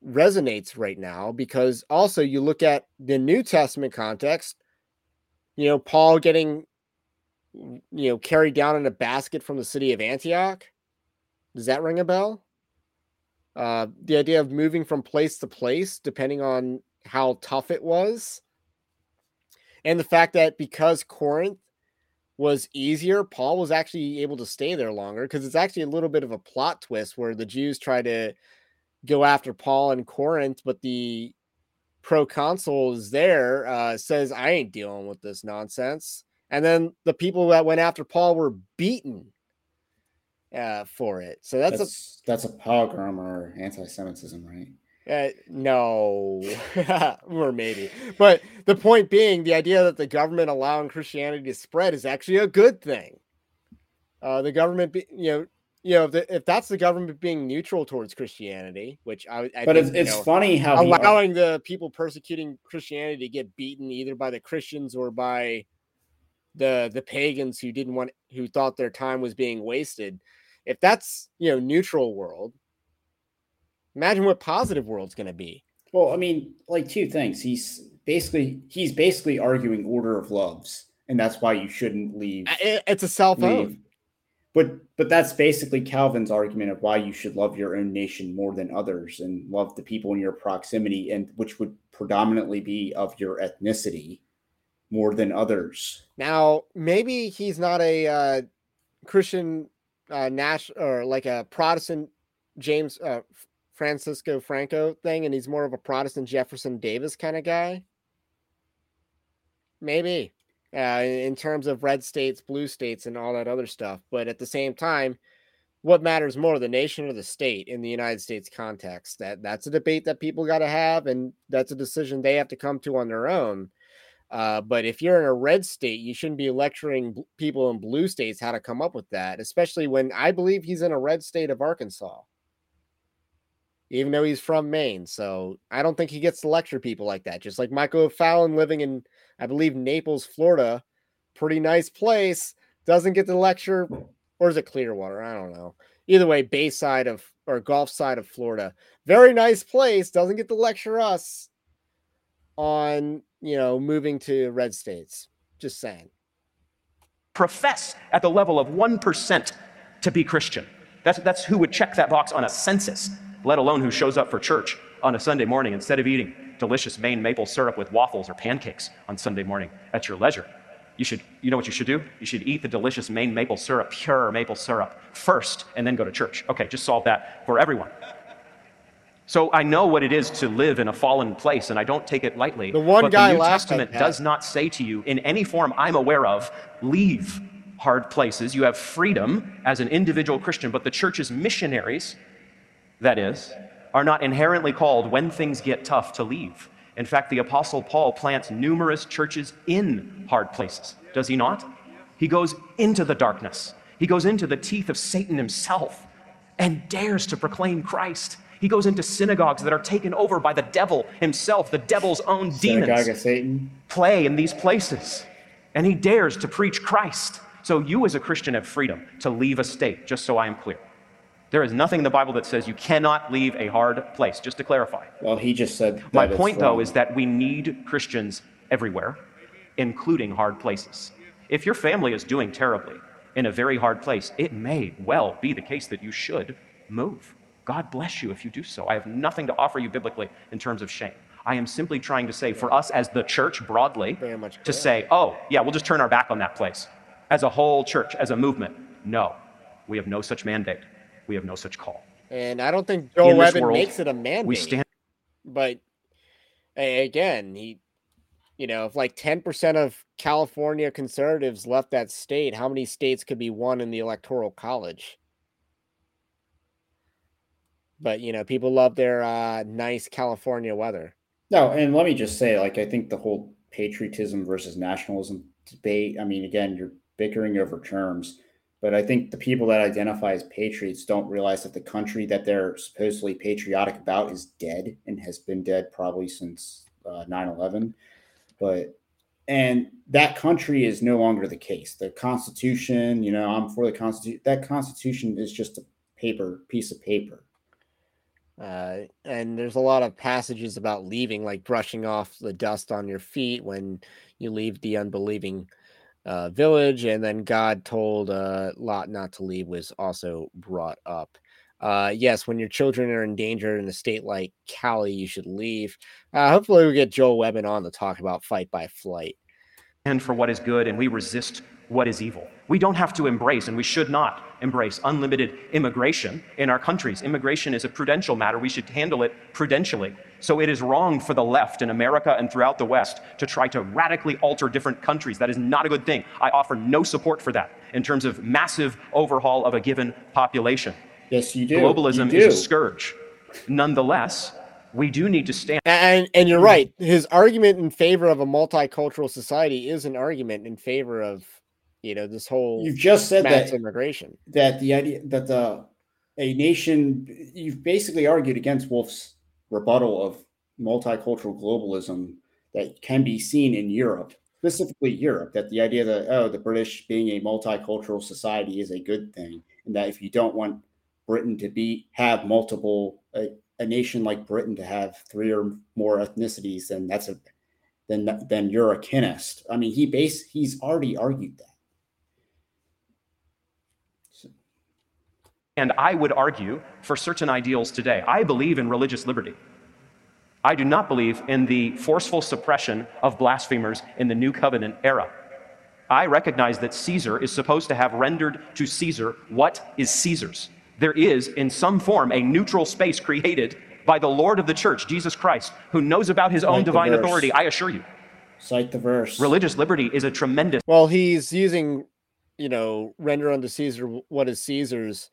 resonates right now because also you look at the New Testament context, you know, Paul getting, you know, carried down in a basket from the city of Antioch. Does that ring a bell? Uh, the idea of moving from place to place, depending on how tough it was. And the fact that because Corinth was easier, Paul was actually able to stay there longer because it's actually a little bit of a plot twist where the Jews try to go after Paul and Corinth, but the proconsul is there, uh, says, I ain't dealing with this nonsense. And then the people that went after Paul were beaten uh, for it. So that's, that's a that's a pogrom or anti-Semitism, right? Uh, no, or maybe. But the point being, the idea that the government allowing Christianity to spread is actually a good thing. Uh, the government, be, you know, you know, if, the, if that's the government being neutral towards Christianity, which I, I but think, it's, it's know, funny how allowing he... the people persecuting Christianity to get beaten either by the Christians or by the the pagans who didn't want who thought their time was being wasted. If that's you know neutral world, imagine what positive world's going to be. Well, I mean, like two things. He's basically he's basically arguing order of loves, and that's why you shouldn't leave. It's a cell phone. But but that's basically Calvin's argument of why you should love your own nation more than others and love the people in your proximity and which would predominantly be of your ethnicity more than others. Now, maybe he's not a uh Christian uh, Nash or like a Protestant James uh, Francisco Franco thing, and he's more of a Protestant Jefferson Davis kind of guy. Maybe uh, in terms of red states, blue states, and all that other stuff. But at the same time, what matters more, the nation or the state in the United States context? That that's a debate that people got to have, and that's a decision they have to come to on their own. Uh, but if you're in a red state, you shouldn't be lecturing people in blue states how to come up with that, especially when I believe he's in a red state of Arkansas, even though he's from Maine. So I don't think he gets to lecture people like that. Just like Michael O'Fallon living in, I believe, Naples, Florida, pretty nice place, doesn't get to lecture, or is it Clearwater? I don't know. Either way, Bayside of or Gulf side of Florida, very nice place, doesn't get to lecture us on you know, moving to red states. Just saying. Profess at the level of 1% to be Christian. That's, that's who would check that box on a census, let alone who shows up for church on a Sunday morning instead of eating delicious Maine maple syrup with waffles or pancakes on Sunday morning at your leisure. You should, you know what you should do? You should eat the delicious Maine maple syrup, pure maple syrup, first, and then go to church. Okay, just solve that for everyone. So I know what it is to live in a fallen place, and I don't take it lightly. The one but guy the New last Testament does not say to you, in any form I'm aware of, leave hard places. You have freedom as an individual Christian, but the church's missionaries, that is, are not inherently called when things get tough to leave. In fact, the Apostle Paul plants numerous churches in hard places, does he not? He goes into the darkness, he goes into the teeth of Satan himself and dares to proclaim Christ. He goes into synagogues that are taken over by the devil himself, the devil's own Synagogue demons of Satan. play in these places. And he dares to preach Christ. So you, as a Christian, have freedom to leave a state, just so I am clear. There is nothing in the Bible that says you cannot leave a hard place, just to clarify. Well, he just said. My point, though, is that we need Christians everywhere, including hard places. If your family is doing terribly in a very hard place, it may well be the case that you should move. God bless you if you do so. I have nothing to offer you biblically in terms of shame. I am simply trying to say, for us as the church broadly, to say, oh, yeah, we'll just turn our back on that place. As a whole church, as a movement, no. We have no such mandate. We have no such call. And I don't think Joe In world, makes it a mandate. We stand but again, he, you know, if like 10% of California conservatives left that state, how many states could be won in the electoral college? But, you know, people love their uh, nice California weather. No, and let me just say, like, I think the whole patriotism versus nationalism debate, I mean, again, you're bickering over terms, but I think the people that identify as patriots don't realize that the country that they're supposedly patriotic about is dead and has been dead probably since uh, 9 11. But, and that country is no longer the case. The Constitution, you know, I'm for the Constitution. That Constitution is just a paper, piece of paper. Uh, and there's a lot of passages about leaving, like brushing off the dust on your feet when you leave the unbelieving uh, village. And then God told uh, Lot not to leave was also brought up. Uh, yes, when your children are in danger in a state like Cali, you should leave. Uh, hopefully, we get Joel Webbon on to talk about fight by flight. And for what is good and we resist what is evil. We don't have to embrace, and we should not embrace, unlimited immigration in our countries. Immigration is a prudential matter. We should handle it prudentially. So it is wrong for the left in America and throughout the West to try to radically alter different countries. That is not a good thing. I offer no support for that in terms of massive overhaul of a given population. Yes, you do. Globalism You is a scourge. Nonetheless, we do need to stand. And and you're right. His argument in favor of a multicultural society is an argument in favor of you know this whole You've just said mass that immigration. that the idea that the a nation you've basically argued against Wolfe's rebuttal of multicultural globalism that can be seen in Europe, specifically Europe, that the idea that oh the British being a multicultural society is a good thing, and that if you don't want Britain to be have multiple a, a nation like Britain to have three or more ethnicities, then that's a then then you're a kinist. I mean, he base he's already argued that. And I would argue for certain ideals today. I believe in religious liberty. I do not believe in the forceful suppression of blasphemers in the New Covenant era. I recognize that Caesar is supposed to have rendered to Caesar what is Caesar's. There is, in some form, a neutral space created by the Lord of the church, Jesus Christ, who knows about his own Like divine authority, I assure you. Cite the verse. Religious liberty is a tremendous Well, he's using, you know, render unto Caesar what is Caesar's.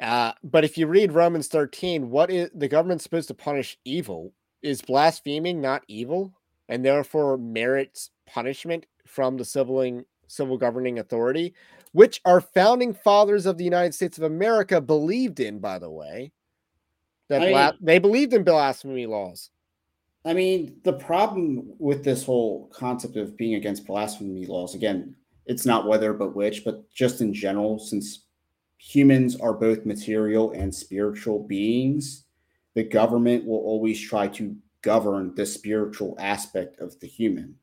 Uh, but if you read Romans 13, what is the government supposed to punish evil? Is blaspheming not evil and therefore merits punishment from the civil, civil governing authority, which our founding fathers of the United States of America believed in, by the way. That I- they believed in blasphemy laws. I mean, the problem with this whole concept of being against blasphemy laws, again, it's not whether but which, but just in general, since humans are both material and spiritual beings, the government will always try to govern the spiritual aspect of the human,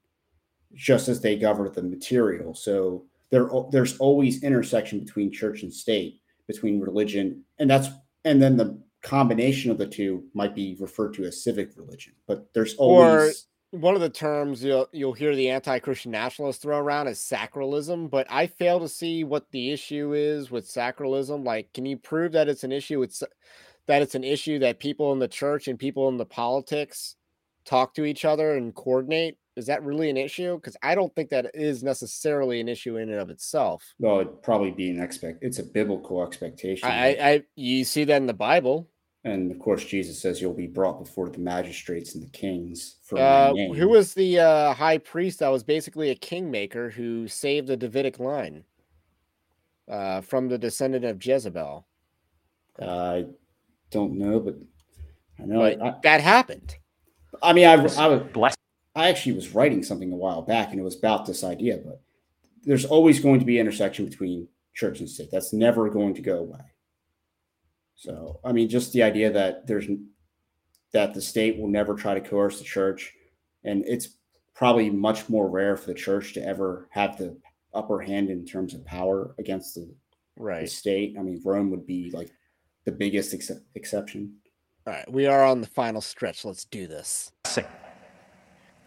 just as they govern the material. So there, there's always intersection between church and state, between religion, and that's and then the combination of the two might be referred to as civic religion. But there's always one of the terms you'll you'll hear the anti-Christian nationalists throw around is sacralism, but I fail to see what the issue is with sacralism. Like, can you prove that it's an issue with sa- that it's an issue that people in the church and people in the politics talk to each other and coordinate? Is that really an issue? Because I don't think that is necessarily an issue in and of itself. well, it'd probably be an expect. It's a biblical expectation, I, I you see that in the Bible. And of course, Jesus says you'll be brought before the magistrates and the kings for my Uh, name. who was the uh, high priest that was basically a kingmaker who saved the Davidic line uh, from the descendant of Jezebel? I don't know, but I know. But I, that happened. I mean, I, I was blessed. I actually was writing something a while back, and it was about this idea. But there's always going to be intersection between church and state. That's never going to go away. So, I mean, just the idea that there's that the state will never try to coerce the church, and it's probably much more rare for the church to ever have the upper hand in terms of power against the, the Right. state. I mean, Rome would be like the biggest ex- exception. All right. We are on the final stretch. Let's do this.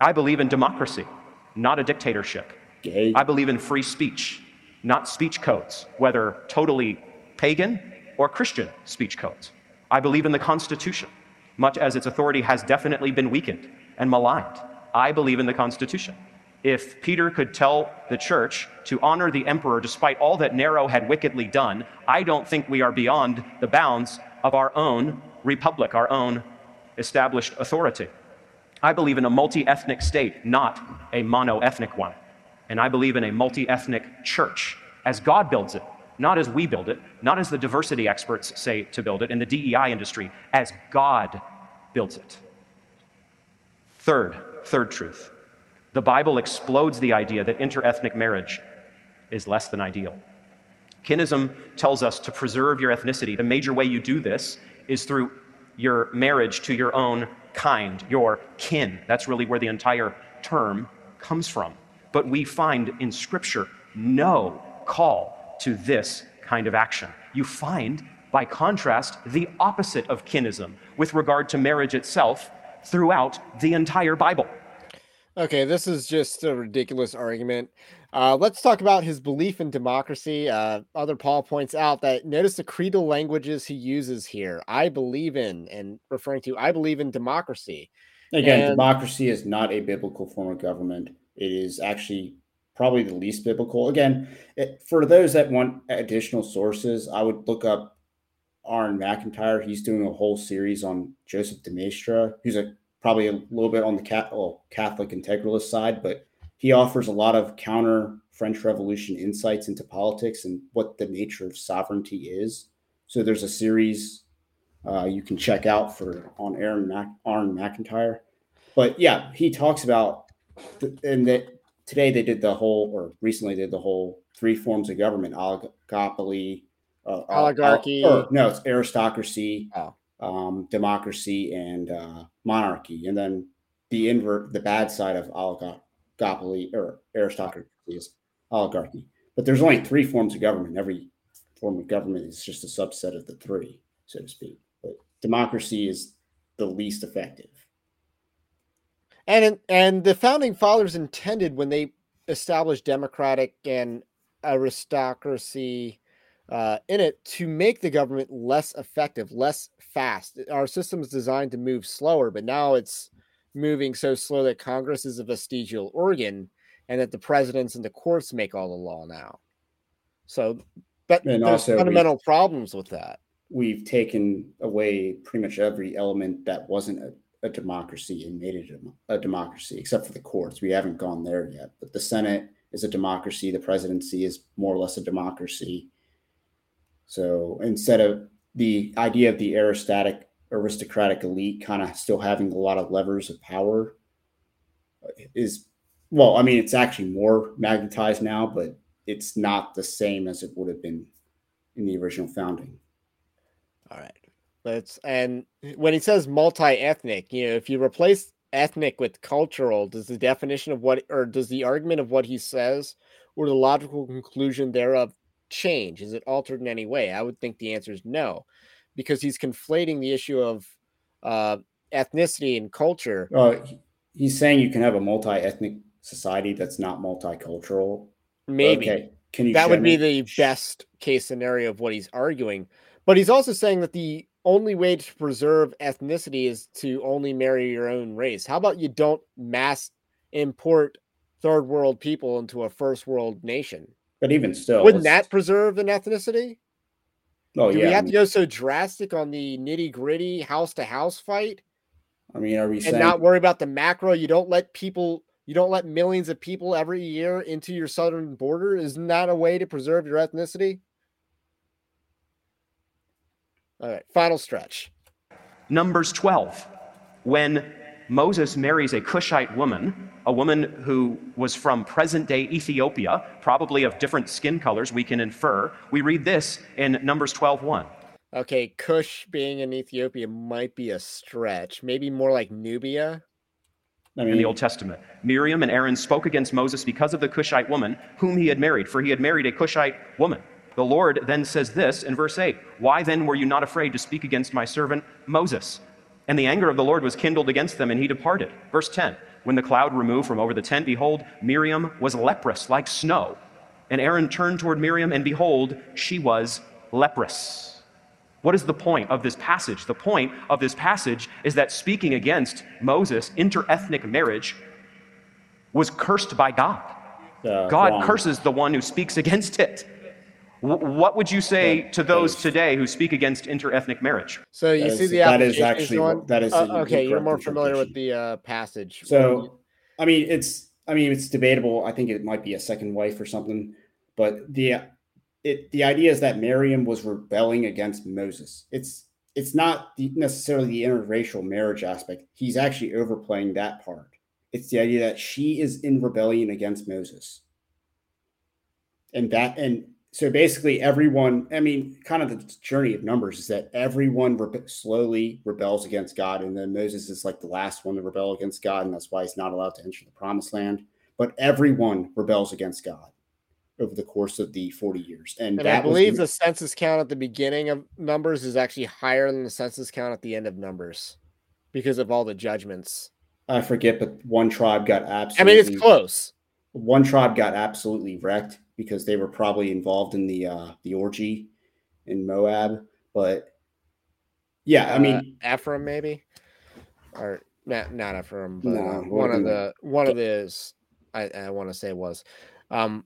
I believe in democracy, not a dictatorship. Gay. I believe in free speech, not speech codes, whether totally pagan or Christian speech codes. I believe in the Constitution, much as its authority has definitely been weakened and maligned. I believe in the Constitution. If Peter could tell the church to honor the emperor despite all that Nero had wickedly done, I don't think we are beyond the bounds of our own republic, our own established authority. I believe in a multi ethnic state, not a mono ethnic one. And I believe in a multi ethnic church as God builds it, not as we build it, not as the diversity experts say to build it in the DEI industry, as God builds it. Third, third truth the Bible explodes the idea that interethnic marriage is less than ideal. Kinism tells us to preserve your ethnicity. The major way you do this is through your marriage to your own kind, your kin. That's really where the entire term comes from. But we find in Scripture no call to this kind of action. You find, by contrast, the opposite of kinism with regard to marriage itself throughout the entire Bible. Okay, this is just a ridiculous argument. Uh, let's talk about his belief in democracy. Uh, other Paul points out that notice the creedal languages he uses here. I believe in, and referring to, I believe in democracy. Again, And- democracy is not a biblical form of government. It is actually probably the least biblical. Again, it, for those that want additional sources, I would look up Aaron McIntyre. He's doing a whole series on Joseph de Maistre, who's a probably a little bit on the well, Catholic integralist side, but he offers a lot of counter French Revolution insights into politics and what the nature of sovereignty is. So there's a series uh, you can check out for on Aaron Mac, Aaron McIntyre. But yeah, he talks about and that today they did the whole or recently did the whole three forms of government oligopoly, uh, uh, Oligarchy. or no, it's aristocracy, Oh. um, democracy, and uh, monarchy. And then the invert, the bad side of oligopoly or aristocracy is oligarchy. But there's only three forms of government. Every form of government is just a subset of the three, so to speak. But democracy is the least effective. And and the founding fathers intended when they established democratic and aristocracy uh, in it to make the government less effective, less fast. Our system is designed to move slower, but now it's moving so slow that Congress is a vestigial organ and that the presidents and the courts make all the law now. So, but And there's fundamental problems with that. We've taken away pretty much every element that wasn't a, democracy and made it a, a democracy, except for the courts. We haven't gone there yet. But the Senate is a democracy. The presidency is more or less a democracy. So instead of the idea of the aristocratic aristocratic elite kind of still having a lot of levers of power uh, is well, I mean, it's actually more magnetized now, but it's not the same as it would have been in the original founding. All right. That's and when he says multi-ethnic, you know, if you replace ethnic with cultural, does the definition of what or does the argument of what he says or the logical conclusion thereof change? Is it altered in any way? I would think the answer is no, because he's conflating the issue of uh, ethnicity and culture. Uh, he's saying you can have a multi-ethnic society that's not multicultural. Maybe Okay. Can you? that would be the best case scenario of what he's arguing. But he's also saying that the only way to preserve ethnicity is to only marry your own race. How about you don't mass import third world people into a first world nation? But even still, Wouldn't that preserve an ethnicity? Oh Do yeah. we have to go so drastic on the nitty gritty house to house fight I mean, are we and saying? not worry about the macro? You don't let people, you don't let millions of people every year into your southern border. Isn't that a way to preserve your ethnicity? All right, final stretch. Numbers 12, when Moses marries a Cushite woman, a woman who was from present day Ethiopia, probably of different skin colors, we can infer. We read this in Numbers 12 1. Okay, Cush being in Ethiopia might be a stretch. Maybe more like Nubia. I in mean, the Old Testament. Miriam and Aaron spoke against Moses because of the Cushite woman whom he had married, for he had married a Cushite woman. The Lord then says this in verse 8 Why then were you not afraid to speak against my servant Moses? And the anger of the Lord was kindled against them, and he departed. Verse 10 When the cloud removed from over the tent, behold, Miriam was leprous like snow. And Aaron turned toward Miriam, and behold, she was leprous. What is the point of this passage? The point of this passage is that speaking against Moses, interethnic marriage was cursed by God. uh, God wrong. curses the one who speaks against it. Wh- What would you say That- to those today who speak against interethnic marriage? So you That see is- the that is application actually going- what- that is Uh, okay. You're more familiar with the uh, passage. So, I mean, it's I mean, it's debatable. I think it might be a second wife or something, but the it the idea is that Miriam was rebelling against Moses. It's it's not the, necessarily the interracial marriage aspect. He's actually overplaying that part. It's the idea that she is in rebellion against Moses, and that and so basically everyone. I mean, kind of the journey of numbers is that everyone rebe- slowly rebels against God, and then Moses is like the last one to rebel against God, and that's why he's not allowed to enter the promised land. But everyone rebels against God over the course of the forty years, and, And I believe the census count at the beginning of Numbers is actually higher than the census count at the end of Numbers because of all the judgments. I forget, but one tribe got absolutely. I mean, it's close. One tribe got absolutely wrecked because they were probably involved in the uh, the orgy in Moab. But yeah, I Uh, mean, Ephraim maybe, or not not Ephraim, but uh, one of the one of the I, I want to say was um,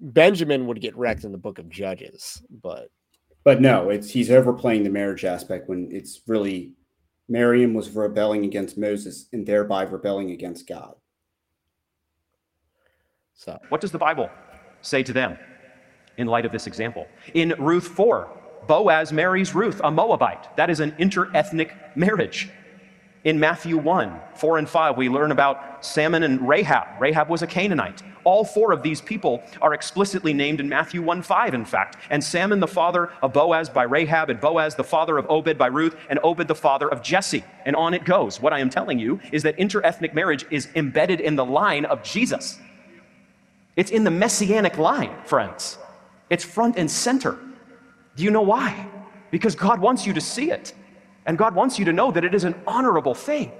Benjamin would get wrecked in the Book of Judges, but but no, it's he's overplaying the marriage aspect when it's really Miriam was rebelling against Moses and thereby rebelling against God. So What does the Bible say to them in light of this example? In Ruth 4, Boaz marries Ruth, a Moabite. That is an interethnic marriage. In Matthew 1, 4 and 5, we learn about Salmon and Rahab. Rahab was a Canaanite. All four of these people are explicitly named in Matthew 1 5, in fact. And Salmon, the father of Boaz by Rahab, and Boaz, the father of Obed by Ruth, and Obed, the father of Jesse. And on it goes. What I am telling you is that interethnic marriage is embedded in the line of Jesus. It's in the messianic line, friends. It's front and center. Do you know why? Because God wants you to see it. And God wants you to know that it is an honorable thing.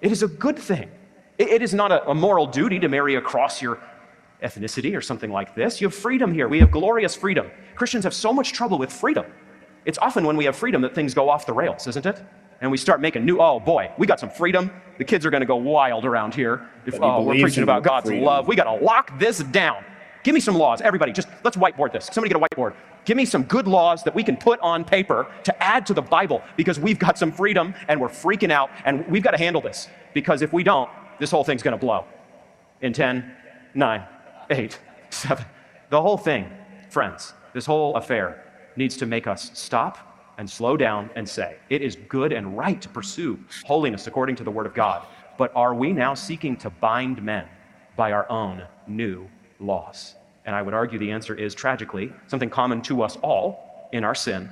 It is a good thing. It- is not a moral duty to marry across your ethnicity or something like this. You have freedom here. We have glorious freedom. Christians have so much trouble with freedom. It's often when we have freedom that things go off the rails, isn't it? And we start making new, oh boy, we got some freedom. The kids are going to go wild around here. If oh, we're preaching about God's freedom. love, we got to lock this down. Give me some laws. Everybody, just let's whiteboard this. Somebody get a whiteboard. Give me some good laws that we can put on paper to add to the Bible because we've got some freedom and we're freaking out and we've got to handle this. Because if we don't, this whole thing's going to blow in 10, 9, 8, 7. The whole thing, friends, this whole affair needs to make us stop and slow down and say, it is good and right to pursue holiness according to the Word of God. But are we now seeking to bind men by our own new laws? And I would argue the answer is tragically something common to us all in our sin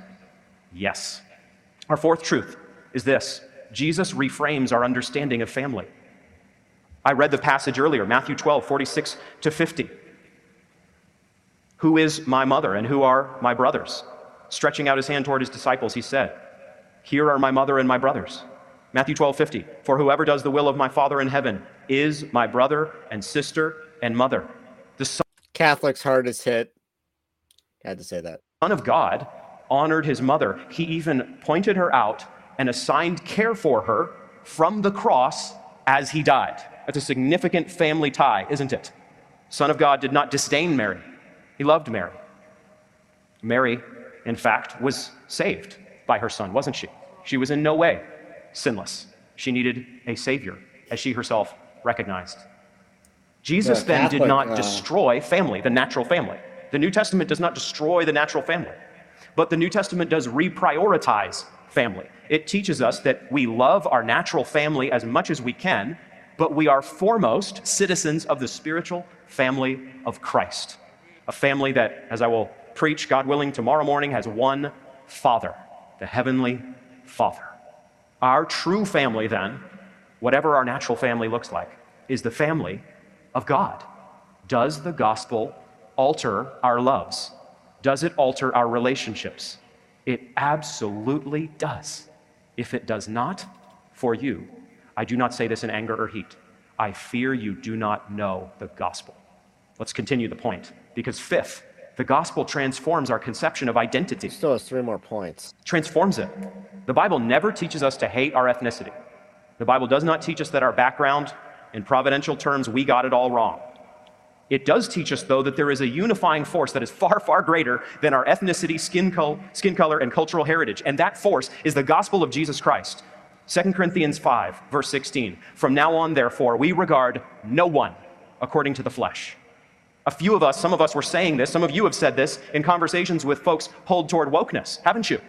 yes. Our fourth truth is this Jesus reframes our understanding of family. I read the passage earlier, Matthew 12, 46 to 50. Who is my mother and who are my brothers? Stretching out his hand toward his disciples, he said, Here are my mother and my brothers. Matthew 12, 50. For whoever does the will of my Father in heaven is my brother and sister and mother. The Son, Catholic's hardest hit. Had to say that. Son of God honored his mother. He even pointed her out and assigned care for her from the cross as he died. That's a significant family tie, isn't it? Son of God did not disdain Mary, he loved Mary. Mary, in fact, was saved by her son, wasn't she? She was in no way sinless. She needed a savior, as she herself recognized. Jesus then Catholic, did not uh... destroy family, the natural family. The New Testament does not destroy the natural family, but the New Testament does reprioritize family. It teaches us that we love our natural family as much as we can, but we are foremost citizens of the spiritual family of Christ. A family that, as I will preach, God willing, tomorrow morning, has one Father, the Heavenly Father. Our true family, then, whatever our natural family looks like, is the family of God. Does the gospel alter our loves? Does it alter our relationships? It absolutely does. If it does not, for you, I do not say this in anger or heat. I fear you do not know the gospel. Let's continue the point. Because, fifth, the gospel transforms our conception of identity. Still has three more points. Transforms it. The Bible never teaches us to hate our ethnicity. The Bible does not teach us that our background, in providential terms, we got it all wrong. It does teach us, though, that there is a unifying force that is far, far greater than our ethnicity, skin, col- skin color, and cultural heritage. And that force is the gospel of Jesus Christ. 2 Corinthians 5, verse 16. From now on, therefore, we regard no one according to the flesh. A few of us, some of us were saying this, some of you have said this in conversations with folks pulled toward wokeness, haven't you?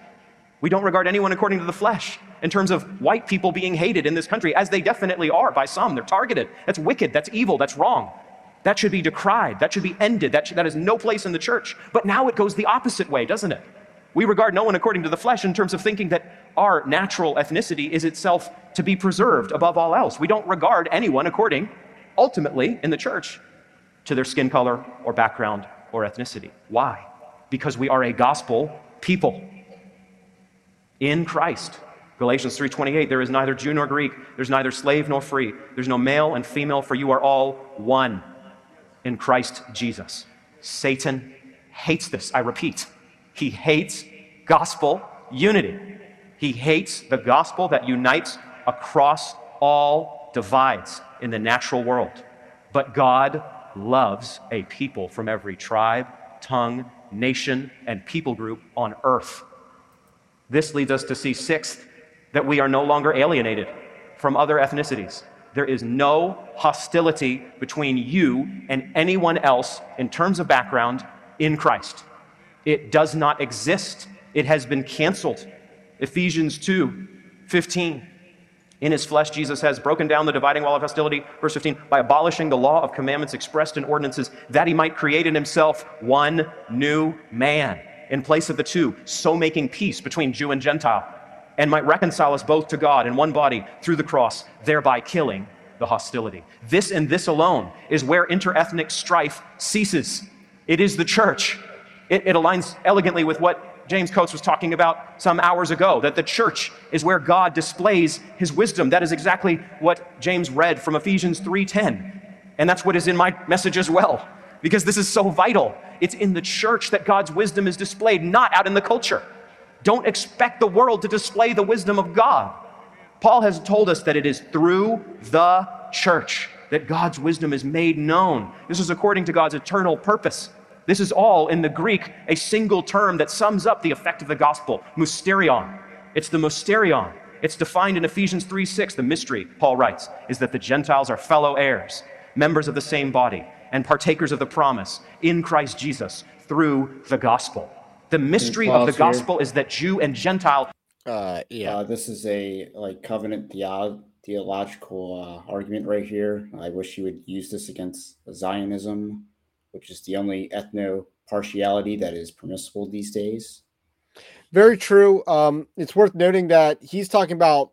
We don't regard anyone according to the flesh in terms of white people being hated in this country, as they definitely are by some. They're targeted. That's wicked. That's evil. That's wrong. That should be decried. That should be ended. That, should, that has no place in the church. But now it goes the opposite way, doesn't it? We regard no one according to the flesh in terms of thinking that our natural ethnicity is itself to be preserved above all else. We don't regard anyone according, ultimately, in the church, to their skin color or background or ethnicity. Why? Because we are a gospel people in Christ. Galatians 3:28 there is neither Jew nor Greek there's neither slave nor free there's no male and female for you are all one in Christ Jesus. Satan hates this I repeat he hates gospel unity. He hates the gospel that unites across all divides in the natural world. But God loves a people from every tribe, tongue, nation, and people group on earth. This leads us to see, sixth, that we are no longer alienated from other ethnicities. There is no hostility between you and anyone else in terms of background in Christ. It does not exist. It has been canceled. Ephesians 2 15. In his flesh, Jesus has broken down the dividing wall of hostility, verse 15, by abolishing the law of commandments expressed in ordinances, that he might create in himself one new man in place of the two, so making peace between Jew and Gentile, and might reconcile us both to God in one body through the cross, thereby killing the hostility. This and this alone is where interethnic strife ceases. It is the church it, it aligns elegantly with what James Coates was talking about some hours ago that the church is where God displays his wisdom. That is exactly what James read from Ephesians 3:10. And that's what is in my message as well. because this is so vital. It's in the church that God's wisdom is displayed, not out in the culture. Don't expect the world to display the wisdom of God. Paul has told us that it is through the church that God's wisdom is made known. This is according to God's eternal purpose. This is all in the Greek a single term that sums up the effect of the gospel, mysterion. It's the mysterion. It's defined in Ephesians 3 6. The mystery, Paul writes, is that the Gentiles are fellow heirs, members of the same body, and partakers of the promise in Christ Jesus through the gospel. The mystery of the gospel here. is that Jew and Gentile. Uh, yeah. Uh, this is a like covenant theology theological uh, argument right here. I wish you would use this against Zionism, which is the only ethno partiality that is permissible these days. Very true. Um, it's worth noting that he's talking about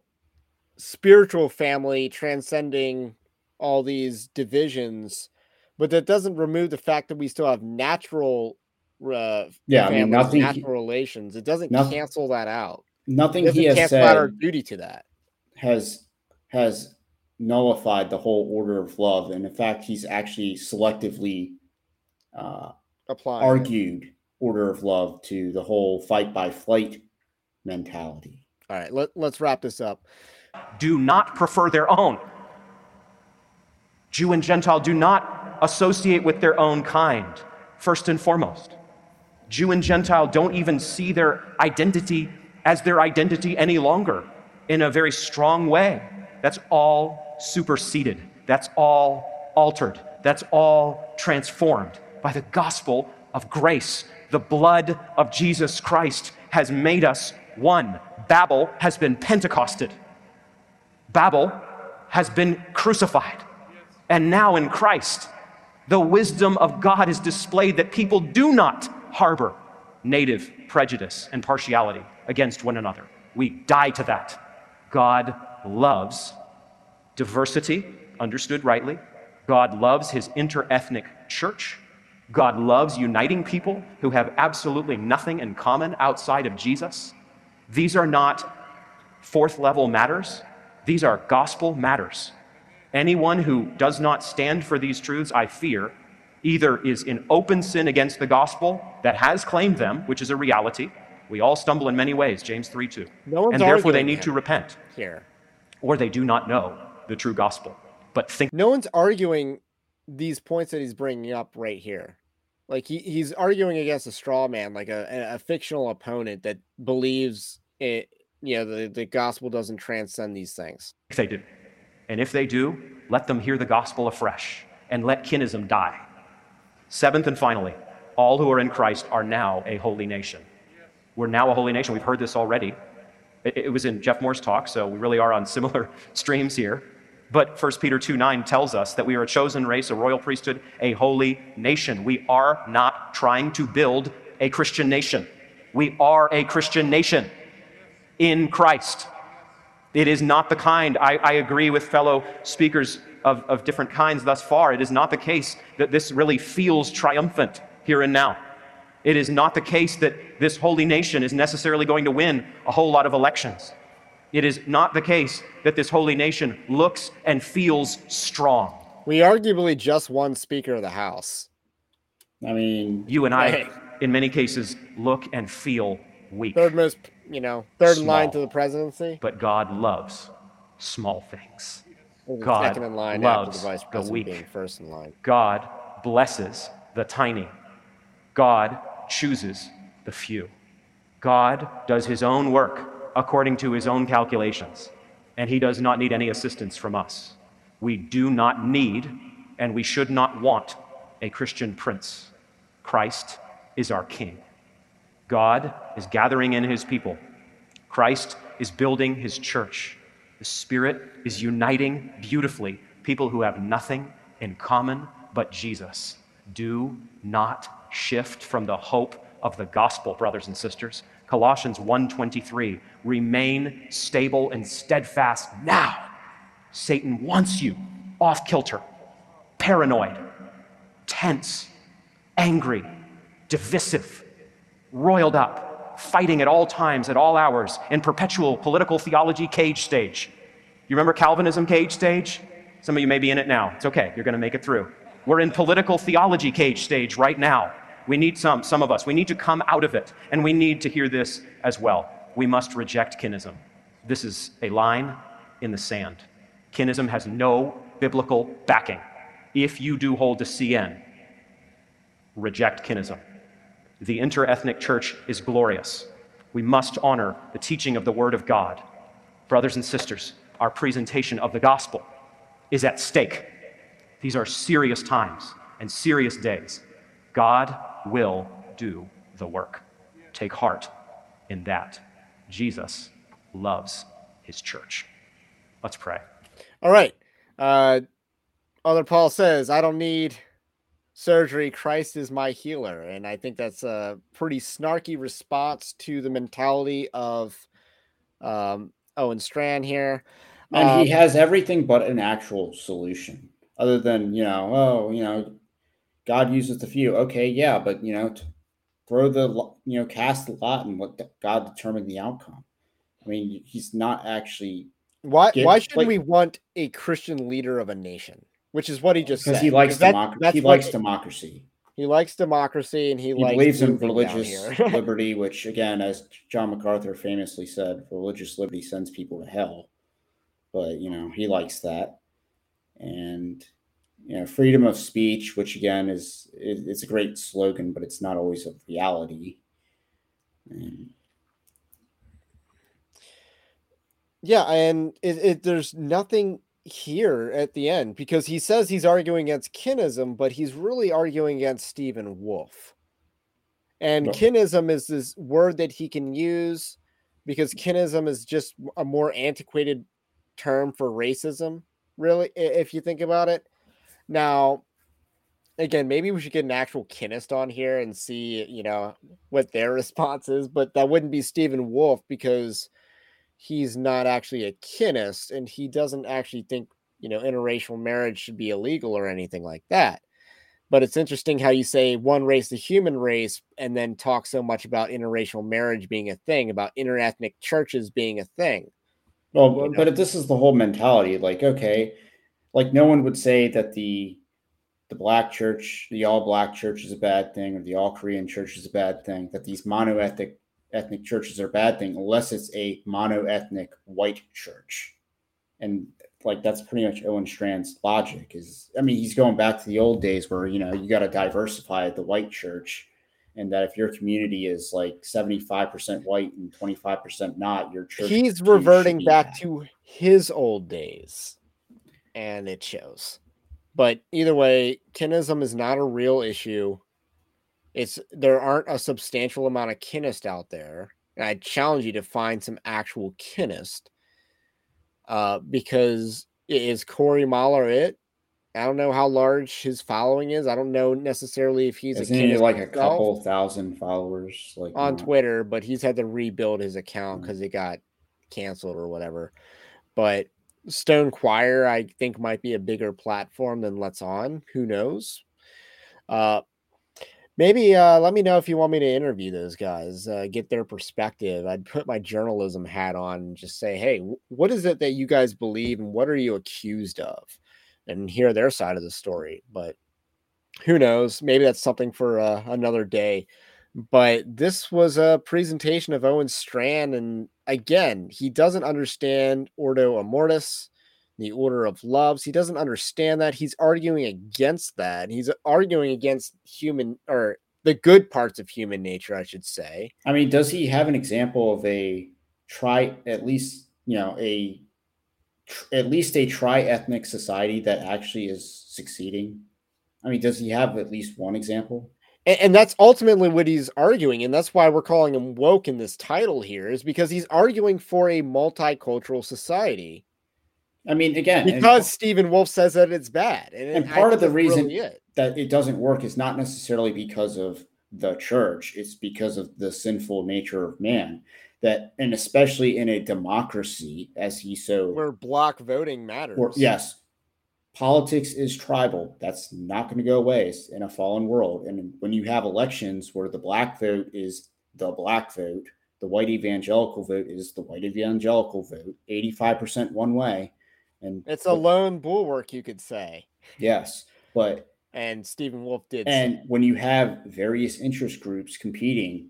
spiritual family transcending all these divisions, but that doesn't remove the fact that we still have natural, uh, yeah, I mean, nothing, natural relations. It doesn't nothing, cancel that out. Nothing he has cancel said our duty to that has has nullified the whole order of love, and in fact, he's actually selectively uh, Applying argued order of love to the whole fight by flight mentality. All right, let, let's wrap this up. Do not prefer their own. Jew and Gentile do not associate with their own kind, first and foremost. Jew and Gentile don't even see their identity as their identity any longer in a very strong way. That's all superseded. That's all altered. That's all transformed by the gospel of grace. The blood of Jesus Christ has made us one. Babel has been Pentecosted. Babel has been crucified. And now in Christ, the wisdom of God is displayed that people do not harbor native prejudice and partiality against one another. We die to that. God loves diversity, understood rightly. God loves his interethnic church. God loves uniting people who have absolutely nothing in common outside of Jesus. These are not fourth level matters, these are gospel matters. Anyone who does not stand for these truths, I fear, either is in open sin against the gospel that has claimed them, which is a reality. We all stumble in many ways, James 3 2. No and therefore they need to repent. Here. Or they do not know the true gospel. But think no one's arguing these points that he's bringing up right here. Like he, he's arguing against a straw man, like a, a fictional opponent that believes it, you know, the, the gospel doesn't transcend these things. If they do. And if they do, let them hear the gospel afresh and let kinism die. Seventh and finally, all who are in Christ are now a holy nation. We're now a holy nation. We've heard this already. It, it was in Jeff Moore's talk, so we really are on similar streams here. But 1 Peter 2 9 tells us that we are a chosen race, a royal priesthood, a holy nation. We are not trying to build a Christian nation. We are a Christian nation in Christ. It is not the kind, I, I agree with fellow speakers of, of different kinds thus far. It is not the case that this really feels triumphant here and now. It is not the case that this holy nation is necessarily going to win a whole lot of elections. It is not the case that this holy nation looks and feels strong. We arguably just won Speaker of the House. I mean, you and I, hey. in many cases, look and feel weak. Third most, you know, third small. in line to the presidency. But God loves small things. God second in line loves the, vice president the weak. Being first in line. God blesses the tiny. God chooses the few. God does his own work according to his own calculations, and he does not need any assistance from us. We do not need and we should not want a Christian prince. Christ is our king. God is gathering in his people. Christ is building his church. The Spirit is uniting beautifully people who have nothing in common but Jesus. Do not shift from the hope of the gospel, brothers and sisters. Colossians 1:23, remain stable and steadfast now. Satan wants you off kilter, paranoid, tense, angry, divisive, roiled up, fighting at all times, at all hours, in perpetual political theology cage stage. You remember Calvinism cage stage? Some of you may be in it now. It's okay, you're going to make it through. We're in political theology cage stage right now. We need some, some of us. We need to come out of it, and we need to hear this as well. We must reject kinism. This is a line in the sand. Kinism has no biblical backing. If you do hold to CN, reject kinism. The interethnic church is glorious. We must honor the teaching of the Word of God. Brothers and sisters, our presentation of the gospel is at stake. These are serious times and serious days. God will do the work. Take heart in that. Jesus loves his church. Let's pray. All right. Uh, Other Paul says, I don't need surgery. Christ is my healer. And I think that's a pretty snarky response to the mentality of um, Owen Strachan here. And Um, he has everything but an actual solution, other than you know, oh, you know, God uses the few. Okay, yeah, but you know, throw the you know, cast the lot and let God determine the outcome. I mean, he's not actually Why why should like- we want a Christian leader of a nation? Which is what he just because said. he likes that- democracy. that's He likes democracy. he likes democracy and he, He likes believes in religious liberty, which again, as John MacArthur famously said, religious liberty sends people to hell. But you know, he likes that, and you know, freedom of speech, which again is it, it's a great slogan, but it's not always a reality. And Yeah, and it, it there's nothing here at the end because he says he's arguing against kinism, but he's really arguing against Stephen Wolfe. And Well- kinism is this word that he can use because kinism is just a more antiquated term for racism, really, if you think about it. Now, again, maybe we should get an actual kinist on here and see, you know, what their response is, but that wouldn't be Stephen Wolfe because he's not actually a kinist and he doesn't actually think you know interracial marriage should be illegal or anything like that but it's interesting how you say one race the human race and then talk so much about interracial marriage being a thing about interethnic churches being a thing well, You but, but this is the whole mentality. Like, okay, like no one would say that the the black church, the all black church is a bad thing, or the all Korean church is a bad thing. That these monoethnic ethnic ethnic churches are a bad thing, unless it's a monoethnic white church. And like that's pretty much Owen Strachan's logic. Is I mean, he's going back to the old days where you know you got to diversify the white church, and that if your community is like seventy five percent white and twenty five percent not, your church he's reverting back to his old days and it shows but either way kinism is not a real issue it's there aren't a substantial amount of kinist out there and i challenge you to find some actual kinist uh because is corey mahler it i don't know how large his following is i don't know necessarily if he's Isn't a he like a couple thousand followers? Like on not- Twitter, but he's had to rebuild his account because it got canceled or whatever. But Stone Choir, I think, might be a bigger platform than Let's On. Who knows? Uh, maybe uh, let me know if you want me to interview those guys, uh, get their perspective. I'd put my journalism hat on and just say, hey, what is it that you guys believe and what are you accused of? And hear their side of the story. But who knows? Maybe that's something for uh, another day but this was a presentation of Owen Strachan, and again, he doesn't understand Ordo Amoris, the Order of Loves. He doesn't understand that. He's arguing against that. He's arguing against human or the good parts of human nature, I should say. I mean, does he have an example of a try at least you know a tr- at least a tri-ethnic society that actually is succeeding? I mean, does he have at least one example? And, and that's ultimately what he's arguing, and that's why we're calling him woke in this title here, is because he's arguing for a multicultural society. I mean, again, and Because Stephen Wolfe says that it's bad, and, And part of the reason- really it. that it doesn't work is not necessarily because of the church it's because of the sinful nature of man that and especially in a democracy as he so where block voting matters. or, yes politics is tribal that's not going to go away It's in a fallen world and when you have elections where the black vote is the black vote the white evangelical vote is the white evangelical vote 85% one way and It's a lone bulwark, you could say. yes but And Stephen Wolfe did. And when you have various interest groups competing,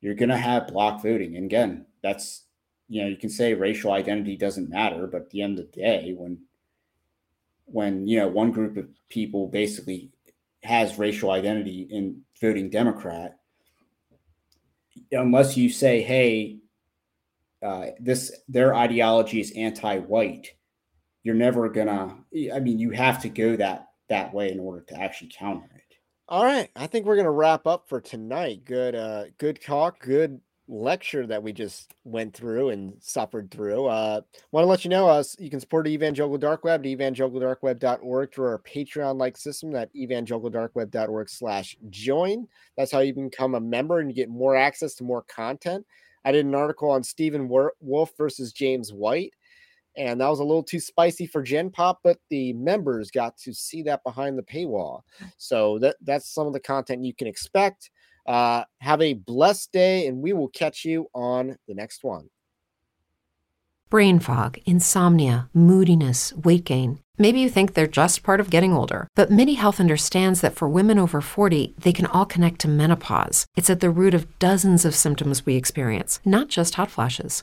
you're going to have block voting. And again, that's, you know, you can say racial identity doesn't matter, but at the end of the day, when, when, you know, one group of people basically has racial identity in voting Democrat, unless you say, hey, uh, this their ideology is anti-white, you're never gonna. I mean, you have to go that that way in order to actually counter it. All right, I think we're gonna wrap up for tonight. Good, uh, good talk, good lecture that we just went through and suffered through. Uh, want to let you know, uh, you can support Evangelical Dark Web at evangelicaldarkweb.org through our Patreon-like system at evangelicaldarkweb.org slash join. That's how you become a member and you get more access to more content. I did an article on Stephen Wolfe versus James White, and that was a little too spicy for Gen Pop, but the members got to see that behind the paywall. So that that's some of the content you can expect. Uh, have a blessed day, and we will catch you on the next one. Brain fog, insomnia, moodiness, weight gain. Maybe you think they're just part of getting older, but MIDI Health understands that for women over 40, they can all connect to menopause. It's at the root of dozens of symptoms we experience, not just hot flashes.